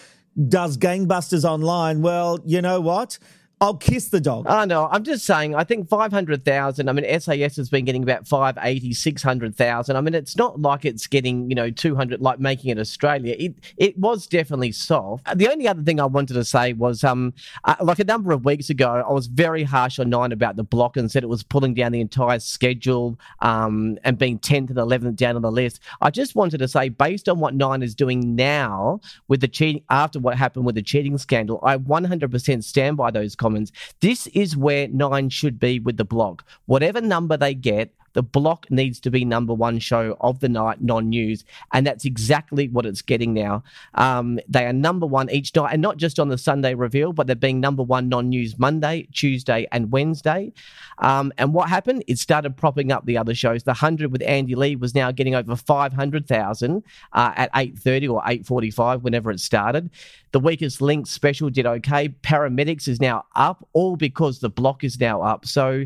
does gangbusters online well you know what I'll kiss the dog Oh, no, I'm just saying, I think 500,000. I mean, SAS has been getting about 580, 600,000. I mean, it's not like it's getting, you know, 200, like making it Australia. It it was definitely soft. The only other thing I wanted to say was, um, uh, like a number of weeks ago, I was very harsh on Nine about the block and said it was pulling down the entire schedule um, and being 10th and 11th down on the list. I just wanted to say, based on what Nine is doing now with the cheating, after what happened with the cheating scandal, I 100% stand by those comments. This is where Nine should be with the block. Whatever number they get, the block needs to be number one show of the night, non news. And that's exactly what it's getting now. Um, they are number one each night, and not just on the Sunday reveal, but they're being number one non news Monday, Tuesday, and Wednesday. Um, and what happened? It started propping up the other shows. The 100 with Andy Lee was now getting over 500,000 uh, at 8.30 or 8.45, whenever it started. The Weakest Link special did okay. Paramedics is now up, all because the block is now up. So,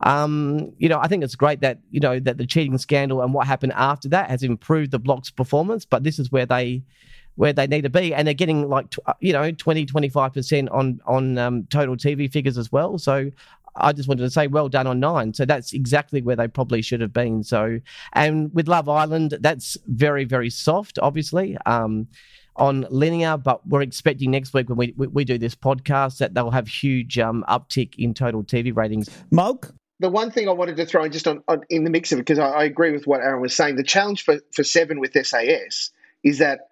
um, you know, I think it's great that, you know, that the cheating scandal and what happened after that has improved the block's performance, but this is where they where they need to be and they're getting like uh, you know 20 25% on on um, total TV figures as well. So I just wanted to say well done on 9. So that's exactly where they probably should have been. So and with Love Island that's very very soft obviously. Um on linear, but we're expecting next week when we, we, we do this podcast that they'll have huge um, uptick in total TV ratings. Mog The one thing I wanted to throw in just on, on in the mix of it, because I, I agree with what Aaron was saying, the challenge for, for Seven with SAS is that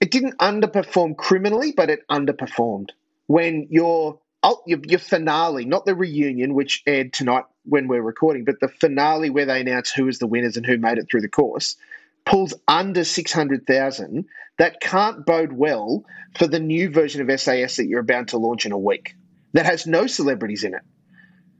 it didn't underperform criminally, but it underperformed. When your, your your finale, not the reunion, which aired tonight when we're recording, but the finale where they announce who is the winners and who made it through the course, pulls under 600,000, that can't bode well for the new version of SAS that you're about to launch in a week that has no celebrities in it.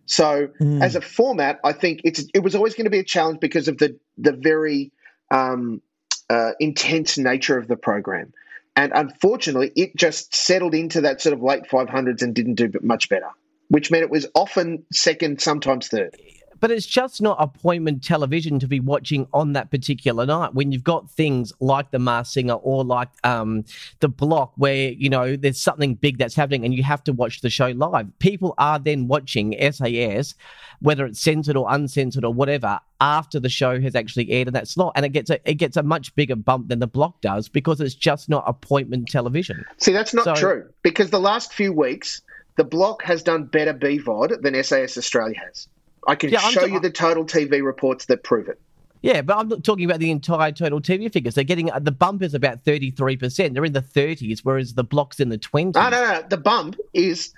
So as a format, I think it's it was always going to be a challenge because of the the very um, uh, intense nature of the program, and unfortunately, it just settled into that sort of late 500s and didn't do much better, which meant it was often second, sometimes third. But it's just not appointment television to be watching on that particular night when you've got things like the Masked Singer or like um, the Block, where you know there's something big that's happening and you have to watch the show live. People are then watching SAS, whether it's censored or uncensored or whatever, after the show has actually aired in that slot, and it gets a it gets a much bigger bump than the Block does because it's just not appointment television. See, that's not So- true because the last few weeks, the block has done better BVOD than SAS Australia has. I can Yeah, show ta- you the total TV reports that prove it. Yeah, but I'm not talking about the entire total TV figures. They're getting the bump is about thirty three percent. They're in the thirties, whereas the Block's in the twenties. No, no, no. The bump is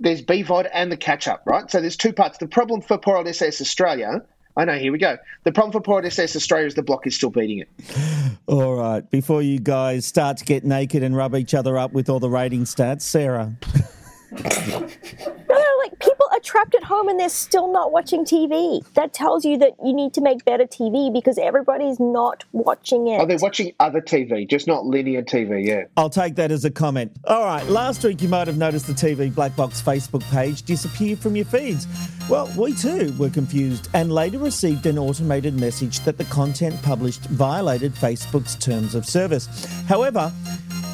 there's BVOD and the catch up, right? So there's two parts. The problem for poor old SAS Australia I know. Here we go. The problem for Port SAS Australia is the block is still beating it. All right. Before you guys start to get naked and rub each other up with all the rating stats, Sarah. No, no, like people are trapped at home and they're still not watching TV. That tells you that you need to make better TV because everybody's not watching it. Oh, they're watching other TV, just not linear TV. Yeah. I'll take that as a comment. All right, last week you might have noticed the TV Black Box Facebook page disappear from your feeds. Well, we too were confused and later received an automated message that the content published violated Facebook's terms of service. However,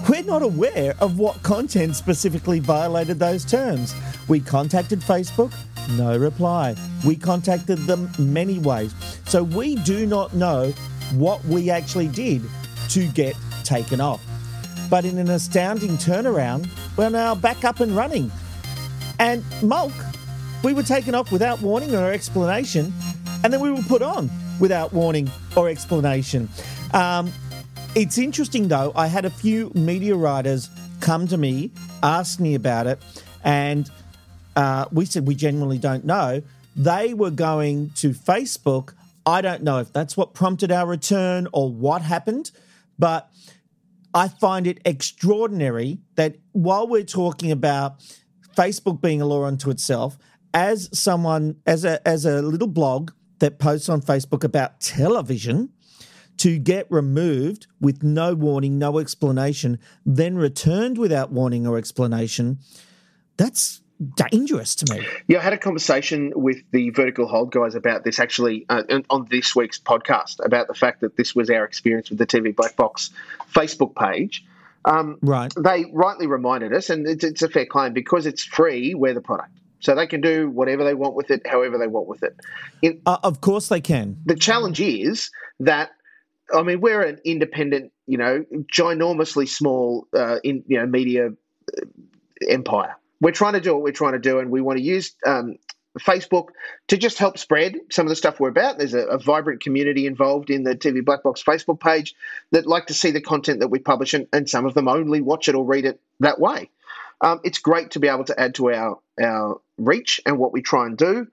we're not aware of what content specifically violated those terms. We contacted Facebook, no reply. We contacted them many ways. So we do not know what we actually did to get taken off. But in an astounding turnaround, we're now back up and running. And Mulk, we were taken off without warning or explanation, and then we were put on without warning or explanation. Um, it's interesting though, I had a few media writers come to me, ask me about it, and uh, we said we genuinely don't know. They were going to Facebook. I don't know if that's what prompted our return or what happened, but I find it extraordinary that while we're talking about Facebook being a law unto itself, as someone, as a as a little blog that posts on Facebook about television, to get removed with no warning, no explanation, then returned without warning or explanation, that's dangerous to me. Yeah, I had a conversation with the vertical hold guys about this actually uh, on this week's podcast about the fact that this was our experience with the TV Black Box Facebook page. Um, right. They rightly reminded us, and it's, it's a fair claim because it's free. We're the product. So they can do whatever they want with it, however they want with it. In, uh, of course, they can. The challenge is that I mean, we're an independent, you know, ginormously small, uh, in you know, media uh, empire. We're trying to do what we're trying to do, and we want to use um, Facebook to just help spread some of the stuff we're about. There's a, a, vibrant community involved in the TV Black Box Facebook page that like to see the content that we publish, and, and some of them only watch it or read it that way. Um, it's great to be able to add to our our reach and what we try and do.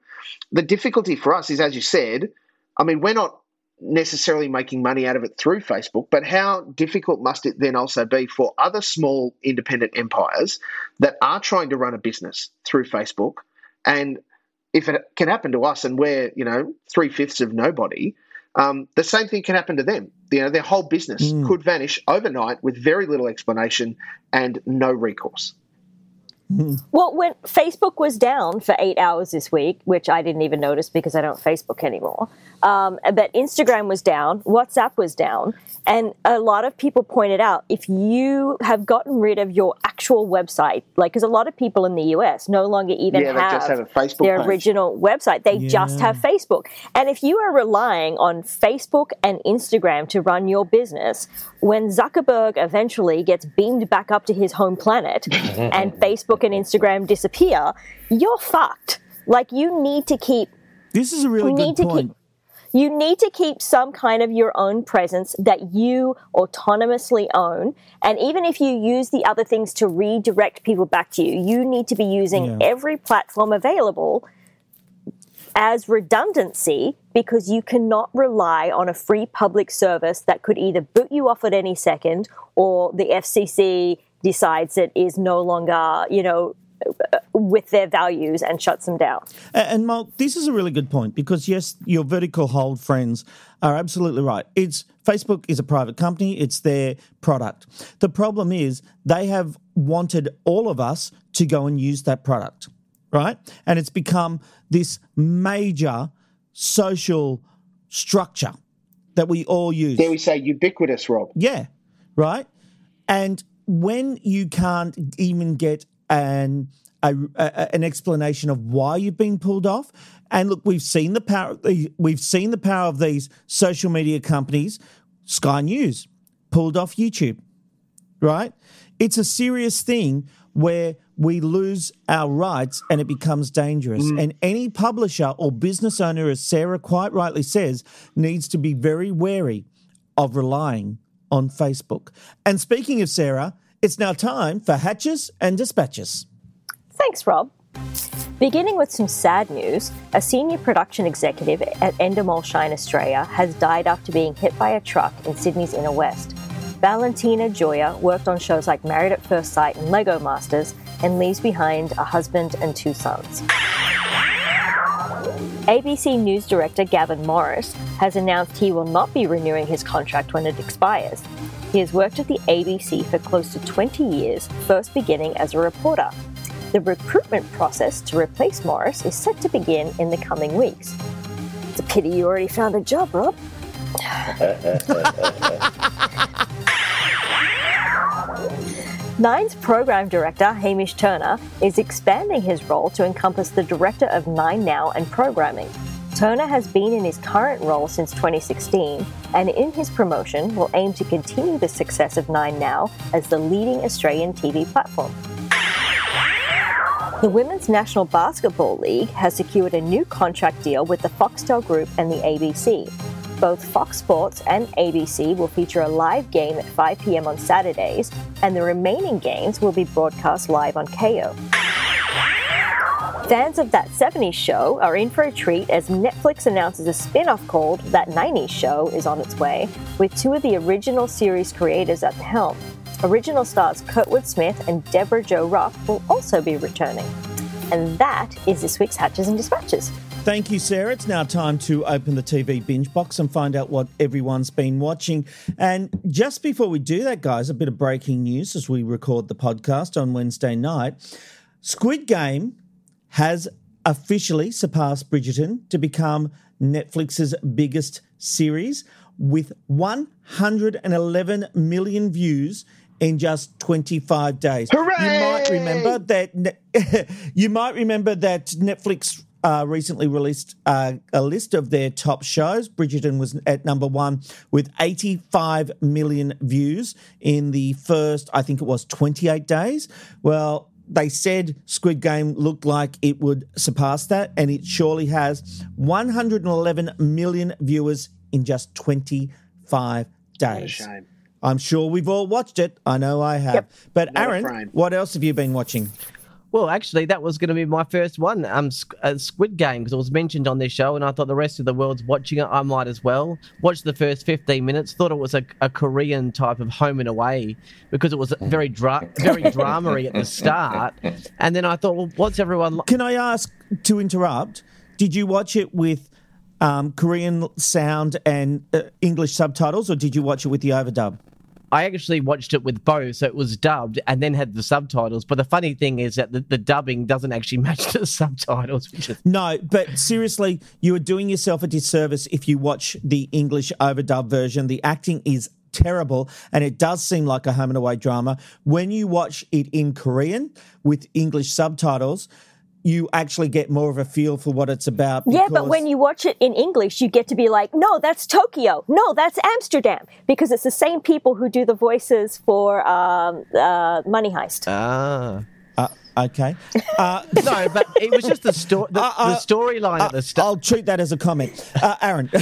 The difficulty for us is, as you said, I mean, we're not necessarily making money out of it through Facebook, but how difficult must it then also be for other small independent empires that are trying to run a business through Facebook? And if it can happen to us and we're, you know, three fifths of nobody, um, the same thing can happen to them. You know, their whole business mm. could vanish overnight with very little explanation and no recourse. Well, when Facebook was down for eight hours this week, which I didn't even notice because I don't Facebook anymore, um, but Instagram was down, WhatsApp was down, and a lot of people pointed out if you have gotten rid of your actual website, like because a lot of people in the US no longer even yeah, have, have their page. original website, they Yeah. just have Facebook. And if you are relying on Facebook and Instagram to run your business, when Zuckerberg eventually gets beamed back up to his home planet and Facebook and Instagram disappear, you're fucked. Like you need to keep This is a really good point. keep- you need to keep some kind of your own presence that you autonomously own. And even if you use the other things to redirect people back to you, you need to be using Yeah. every platform available as redundancy because you cannot rely on a free public service that could either boot you off at any second or the FCC decides it is no longer, you know, with their values and shuts them down. A- And Mark, this is a really good point because yes, your vertical hold friends are absolutely right. It's Facebook is a private company, it's their product. The problem is they have wanted all of us to go and use that product, right? And it's become this major social structure that we all use. Dare we say ubiquitous, Rob? Yeah, right. And when you can't even get an a, a- an explanation of why you've been pulled off, and look, we've seen the power. We've seen the power of these social media companies. Sky News pulled off YouTube, right? It's a serious thing where we lose our rights and it becomes dangerous. Mm. And any publisher or business owner, as Sarah quite rightly says, needs to be very wary of relying on Facebook. And speaking of Sarah, it's now time for Hatches and Dispatches. Thanks, Rob. Beginning with some sad news, a senior production executive at Endemol Shine Australia has died after being hit by a truck in Sydney's inner west. Valentina Joya worked on shows like Married at First Sight and Lego Masters and leaves behind a husband and two sons. ABC News director Gavin Morris has announced he will not be renewing his contract when it expires. He has worked at the ABC for close to 20 years, first beginning as a reporter. The recruitment process to replace Morris is set to begin in the coming weeks. It's a pity you already found a job, Rob. Nine's program director, Hamish Turner, is expanding his role to encompass the director of Nine Now and programming. Turner has been in his current role since 2016, and in his promotion will aim to continue the success of Nine Now as the leading Australian TV platform. The Women's National Basketball League has secured a new contract deal with the Foxtel Group and the ABC. Both Fox Sports and ABC will feature a live game at 5 pm on Saturdays, and the remaining games will be broadcast live on Kayo. Fans of That 70s Show are in for a treat as Netflix announces a spin off called That 90s Show is on its way, with two of the original series creators at the helm. Original stars Kurtwood Smith and Debra Jo Rupp will also be returning. And that is this week's Hatches and Dispatches. Thank you, Sarah. It's now time to open the TV binge box and find out what everyone's been watching. And just before we do that, guys, a bit of breaking news as we record the podcast on Wednesday night. Squid Game has officially surpassed Bridgerton to become Netflix's biggest series with 111 million views in just 25 days. Hooray! You might remember that you might remember that Netflix uh, recently released uh, a list of their top shows. Bridgerton was at number one with 85 million views in the first, I think it was 28 days. Well, they said Squid Game looked like it would surpass that, and it surely has 111 million viewers in just 25 days. Shame. I'm sure we've all watched it. I know I have. Yep. But Not Aaron, what else have you been watching? Well, actually, that was going to be my first one, um, uh, Squid Game, because it was mentioned on this show, and I thought the rest of the world's watching it. I might as well watch the first fifteen minutes. Thought it was a, a Korean type of Home and Away because it was very dra- very dramery at the start, and then I thought, well, what's everyone? Li- Can I ask to interrupt? Did you watch it with um, Korean sound and uh, English subtitles, or did you watch it with the overdub? I actually watched it with both, so it was dubbed and then had the subtitles. But the funny thing is that the, the dubbing doesn't actually match the subtitles, is No, but seriously, you are doing yourself a disservice if you watch the English overdub version. The acting is terrible and it does seem like a home and away drama. When you watch it in Korean with English subtitles, you actually get more of a feel for what it's about. Yeah, but when you watch it in English, you get to be like, no, that's Tokyo. No, that's Amsterdam. Because it's the same people who do the voices for um, uh, Money Heist. ah. Uh, okay. Uh, No, but it was just the story, the, Uh, uh, the storyline at the start. I'll treat that as a comment. Uh, Aaron. no,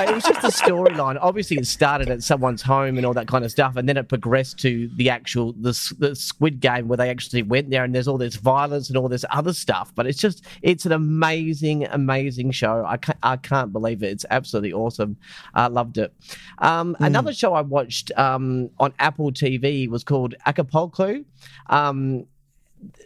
it was just the storyline. Obviously, it started at someone's home and all that kind of stuff, and then it progressed to the actual the, the Squid Game where they actually went there, and there's all this violence and all this other stuff. But it's just it's an amazing, amazing show. I can't I can't believe it. It's absolutely awesome. I loved it. Um, Another show I watched um, on Apple TV was called Acapulco. Um,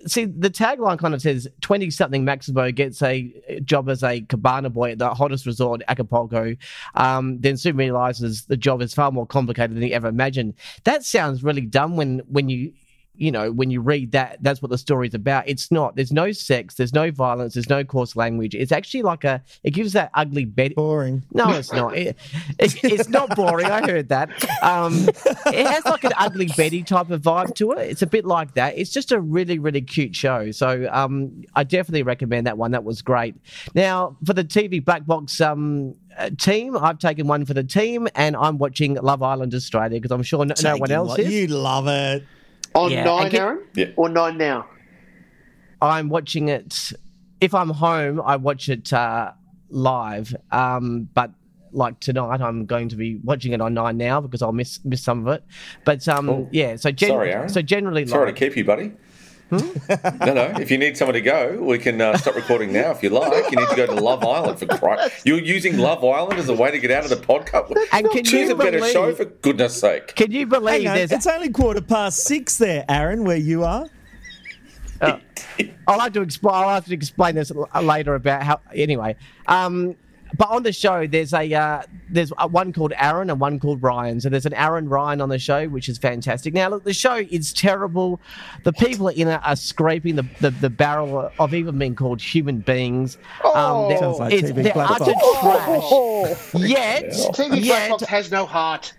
see the tagline kind of says 20 something maximo gets a job as a cabana boy at the hottest resort acapulco. Um, then soon realizes the job is far more complicated than he ever imagined. That sounds really dumb when when you you know when you read that that's what the story's about it's not there's no sex there's no violence there's no coarse language it's actually like a it gives that ugly betty Boring. no, it's not. It, it, it's not boring. I heard that. Um, it has like an ugly Betty type of vibe to it. It's a bit like that. It's just a really, really cute show. So um, I definitely recommend that one. That was great. Now for the TV Black Box um, uh, team, I've taken one for the team, and I'm watching Love Island Australia because I'm sure no, no one else what- is. You love it. On Yeah, nine, get- Aaron? Yeah. Or nine now? I'm watching it. If I'm home, I watch it uh, live. Um, but like tonight, I'm going to be watching it on Nine now because I'll miss miss some of it. But um, Oh. yeah. So gen- Sorry, Aaron. So generally, Sorry live. to keep you, buddy. No, no. If you need someone to go, we can uh, stop recording now if you like. You need to go to Love Island for Christ. You're using Love Island as a way to get out of the podcast. And can Choose you a better believe- show for goodness sake. Can you believe Hang on, there's it's only quarter past six there, Aaron, where you are. I'll have to explain. I'll have to explain this later about how. Anyway, um, but on the show, there's a uh, there's a, one called Aaron and one called Ryan. So there's an Aaron Ryan on the show, which is fantastic. Now, look, the show is terrible. The people in it are scraping the, the, the barrel of even being called human beings. Um, they're, Sounds like it's, TV they're utter Box. trash. Yet, TV Black yet, has no heart.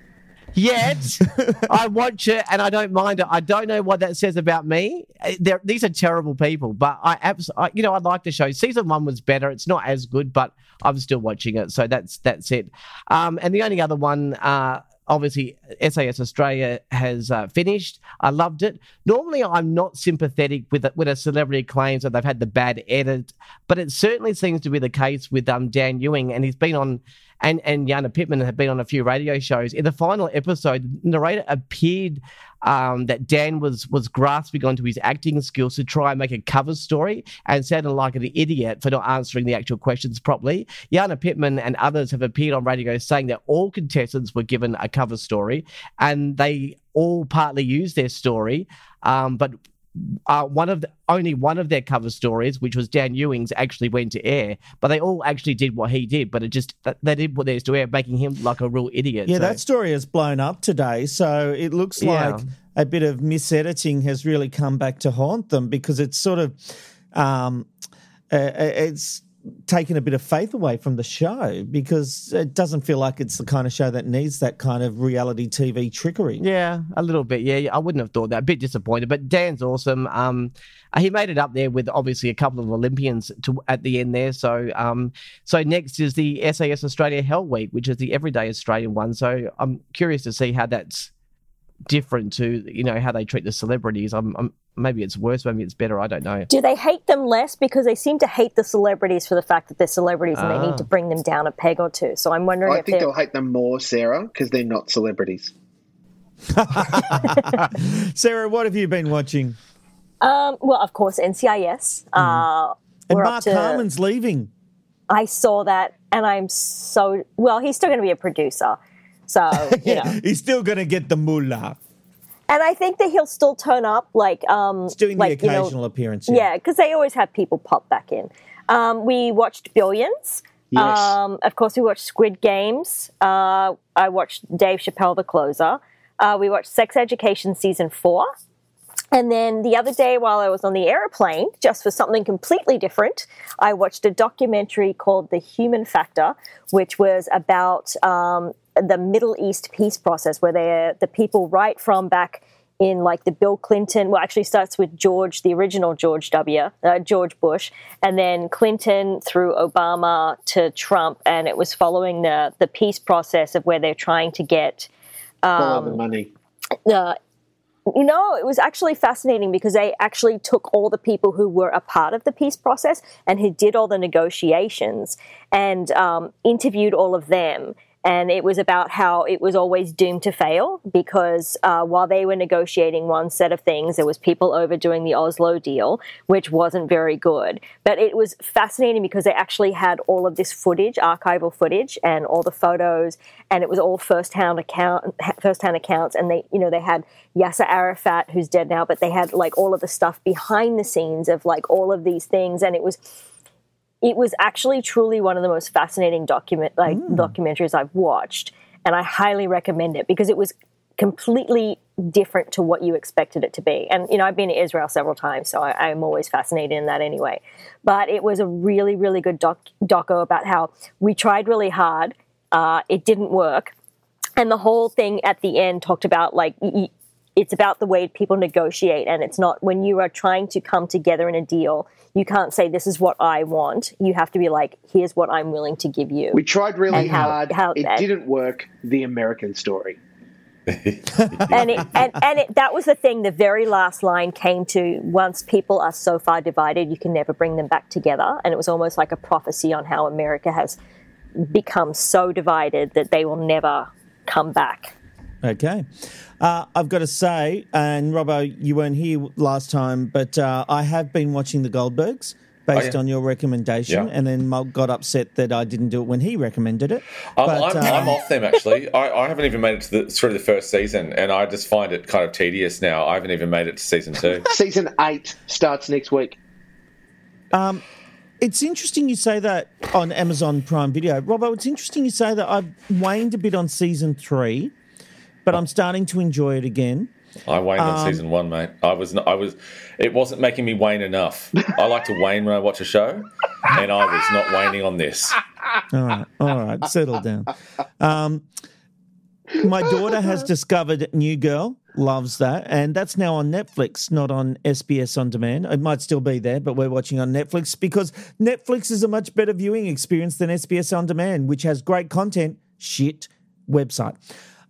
Yet, I watch it and I don't mind it. I don't know what that says about me. Uh, They're, these are terrible people, but I, abs- I, you know, I like the show. Season one was better. It's not as good, but I'm still watching it. So that's that's it. Um, and the only other one, uh, obviously, SAS Australia has uh, finished. I loved it. Normally, I'm not sympathetic with when a celebrity claims that they've had the bad edit, but it certainly seems to be the case with um, Dan Ewing, and he's been on and and Jana Pittman have been on a few radio shows. In the final episode, the narrator appeared um, that Dan was was grasping onto his acting skills to try and make a cover story and sounded like an idiot for not answering the actual questions properly. Jana Pittman and others have appeared on radio saying that all contestants were given a cover story and they all partly used their story, um, but uh, one of the, only one of their cover stories, which was Dan Ewing's, actually went to air. But they all actually did what he did, but it just they did what theirs to air, making him like a real idiot. Yeah, So- that story has blown up today. So it looks Yeah. like a bit of misediting has really come back to haunt them because it's sort of, um, uh, it's taken a bit of faith away from the show because it doesn't feel like it's the kind of show that needs that kind of reality TV trickery. Yeah, a little bit. Yeah, I wouldn't have thought that. A bit disappointed, but Dan's awesome. Um, he made it up there with obviously a couple of Olympians to at the end there. So, um, so next is the SAS Australia Hell Week, which is the everyday Australian one. So I'm curious to see how that's different to you know how they treat the celebrities. I'm, I'm maybe it's worse, maybe it's better. I don't know. Do they hate them less because they seem to hate the celebrities for the fact that they're celebrities and they Ah. need to bring them down a peg or two? So I'm wondering I if think they're they'll hate them more, Sarah, because they're not celebrities. Sarah, what have you been watching? Um, well, of course, NCIS. Uh, And Mark up to, Harmon's leaving. I saw that, and I'm so well. He's still going to be a producer, so you know. He's still going to get the mullah. And I think that he'll still turn up, like um, He's doing like, the you know, occasional appearance. Yeah, because they always have people pop back in. Um, we watched Billions. Yes. Um, of course, we watched Squid Games. Uh, I watched Dave Chappelle, The Closer. Uh, we watched Sex Education season four. And then the other day, while I was on the airplane, just for something completely different, I watched a documentary called The Human Factor, which was about um, the Middle East peace process, where they the people right from back in like the Bill Clinton. Well, actually starts with George, the original George W. Uh, George Bush, and then Clinton through Obama to Trump, and it was following the the peace process of where they're trying to get Um, the money. uh, you know, it was actually fascinating because they actually took all the people who were a part of the peace process and who did all the negotiations and um, interviewed all of them. And it was about how it was always doomed to fail because uh, while they were negotiating one set of things, there was people overdoing the Oslo deal, which wasn't very good. But it was fascinating because they actually had all of this footage, archival footage, and all the photos, and it was all first-hand account, first-hand accounts. And they, you know, they had Yasser Arafat, who's dead now, but they had like all of the stuff behind the scenes of like all of these things, and it was it was actually truly one of the most fascinating document like documentaries I've watched, and I highly recommend it because it was completely different to what you expected it to be. And you know, I've been to Israel several times, so I, I'm always fascinated in that anyway. But it was a really, really good doc doco about how we tried really hard, uh, it didn't work, and the whole thing at the end talked about like. It's about the way people negotiate and it's not when you are trying to come together in a deal you can't say this is what i want you have to be like here's what i'm willing to give you We tried really how- hard. how- it didn't work. The American story. and it, and, and it, that was the thing the very last line came to once people are so far divided you can never bring them back together and it was almost like a prophecy on how america has become so divided that they will never come back Okay. Uh, I've got to say, and Robbo, you weren't here last time, but uh, I have been watching the Goldbergs based Oh, yeah. on your recommendation, Yeah. and then Mug got upset that I didn't do it when he recommended it. I'm, But, I'm, I'm um, off them actually. I, I haven't even made it to the, through the first season, and I just find it kind of tedious now. I haven't even made it to season two. Season eight starts next week. Um, it's interesting you say that on Amazon Prime Video. Robbo, it's interesting you say that I've waned a bit on season three, but I'm starting to enjoy it again. I waned on Um, season one, mate. I was, not, I was, it wasn't making me wane enough. I like to wane when I watch a show, and I was not waning on this. All right, all right, settle down. Um, my daughter has discovered New Girl, loves that, and that's now on Netflix, not on SBS on demand. It might still be there, but we're watching on Netflix because Netflix is a much better viewing experience than SBS on demand, which has great content. Shit website.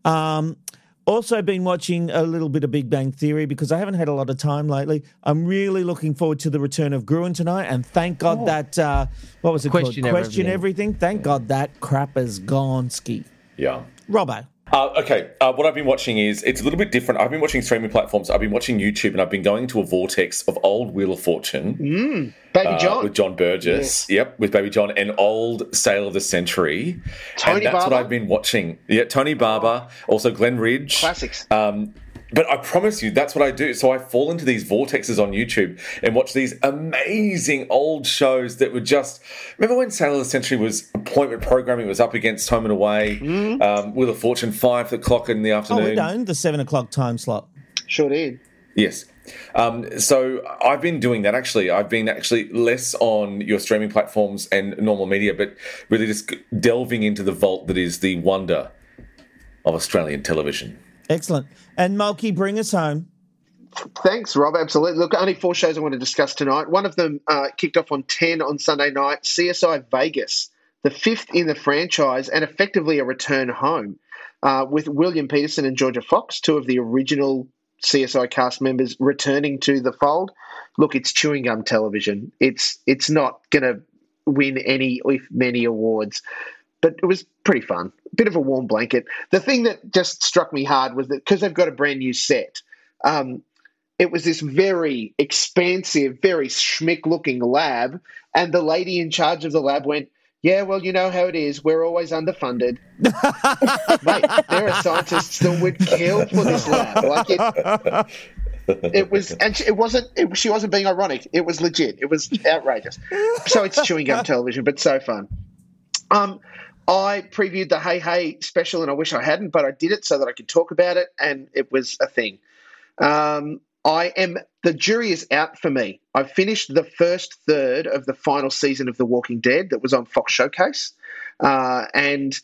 Um, also been watching a little bit of Big Bang Theory because I haven't had a lot of time lately. I'm really looking forward to the return of Gruen tonight, and thank God that uh, what was it Question called? Everything. Question everything. Thank God that crap is gone. Ski. Yeah. Robbo. Uh, okay, uh, what I've been watching is it's a little bit different. I've been watching streaming platforms. I've been watching YouTube, and I've been going to a vortex of old Wheel of Fortune Baby uh, John. with John Burgess. Yep, with Baby John and old Sale of the Century. Tony and that's Barber. what I've been watching. Yeah, Tony Barber, also Glenn Ridge. Classics. Um, but I promise you, that's what I do. So I fall into these vortexes on YouTube and watch these amazing old shows that were just. Remember when Sale of the Century was appointment programming was up against Home and Away, um, Wheel of Fortune, five o'clock in the Oh, afternoon. it owned the seven o'clock time slot. Sure did. Yes. Um, so I've been doing that actually. I've been actually less on your streaming platforms and normal media, but really just delving into the vault that is the wonder of Australian television. Excellent. And Mulkey, bring us home. Thanks, Rob. Absolutely. Look, only four shows I want to discuss tonight. One of them uh, kicked off on 10 on Sunday night CSI Vegas, the fifth in the franchise and effectively a return home uh, with William Petersen and Jorja Fox, two of the original CSI cast members returning to the fold. Look, it's chewing gum television. It's it's not going to win any, if many, awards, but it was pretty fun. Bit of a warm blanket. The thing that just struck me hard was that because they've got a brand new set, um, it was this very expansive, very schmick looking lab, and the lady in charge of the lab went. Yeah, well, you know how it is. We're always underfunded. Mate, there are scientists that would kill for this lab. Like it, it was, and she, it wasn't. It, she wasn't being ironic. It was legit. It was outrageous. So it's chewing gum television, but so fun. Um, I previewed the Hey Hey special, and I wish I hadn't, but I did it so that I could talk about it, and it was a thing. Um, I am the jury is out for me. I've finished the first third of the final season of The Walking Dead that was on Fox Showcase, uh, and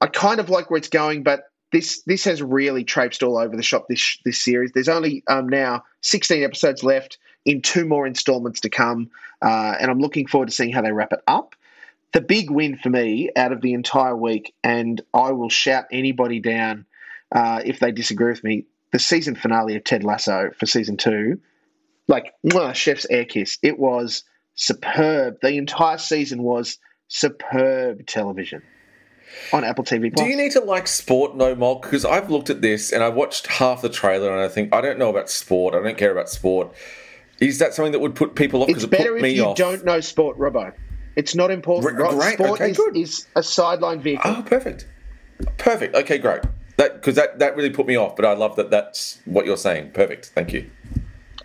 I kind of like where it's going, but this this has really traipsed all over the shop. This this series. There's only um, now 16 episodes left in two more installments to come, uh, and I'm looking forward to seeing how they wrap it up. The big win for me out of the entire week, and I will shout anybody down uh, if they disagree with me. The season finale of Ted Lasso for season two, like mwah, chef's air kiss. It was superb. The entire season was superb television on Apple TV Plus. Do you need to like sport no more? Because I've looked at this and I watched half the trailer and I think I don't know about sport. I don't care about sport. Is that something that would put people off? It's Because it better put if me you off. don't know sport, Robbo. It's not important. Right? great, Sport okay, is, good. is a sideline vehicle. Oh, perfect, perfect. Okay, great. That because that that really put me off. But I love that. That's what you're saying. Perfect. Thank you.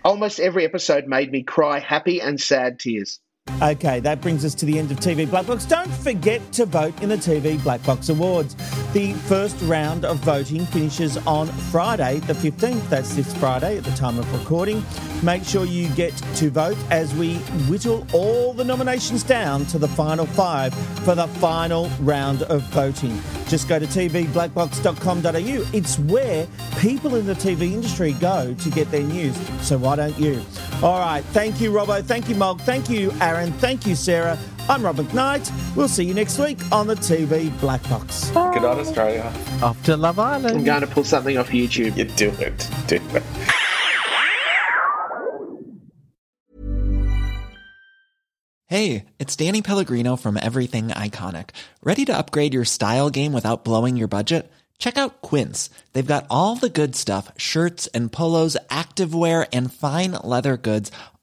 Almost every episode made me cry happy and sad tears. Okay, that brings us to the end of TV Black Box. Don't forget to vote in the TV Black Box Awards. The first round of voting finishes on Friday, the 15th. That's this Friday at the time of recording. Make sure you get to vote as we whittle all the nominations down to the final five for the final round of voting. Just go to tvblackbox.com.au. It's where people in the TV industry go to get their news. So why don't you? All right. Thank you, Robbo. Thank you, Mog. Thank you, Aaron. And thank you, Sarah. I'm Rob McKnight. We'll see you next week on the TV Black Box. Good night, Australia. Off to Love Island. I'm going to pull something off YouTube. You do it. Do it. Hey, it's Danny Pellegrino from Everything Iconic. Ready to upgrade your style game without blowing your budget? check out Quince. They've got all the good stuff shirts and polos, activewear, and fine leather goods,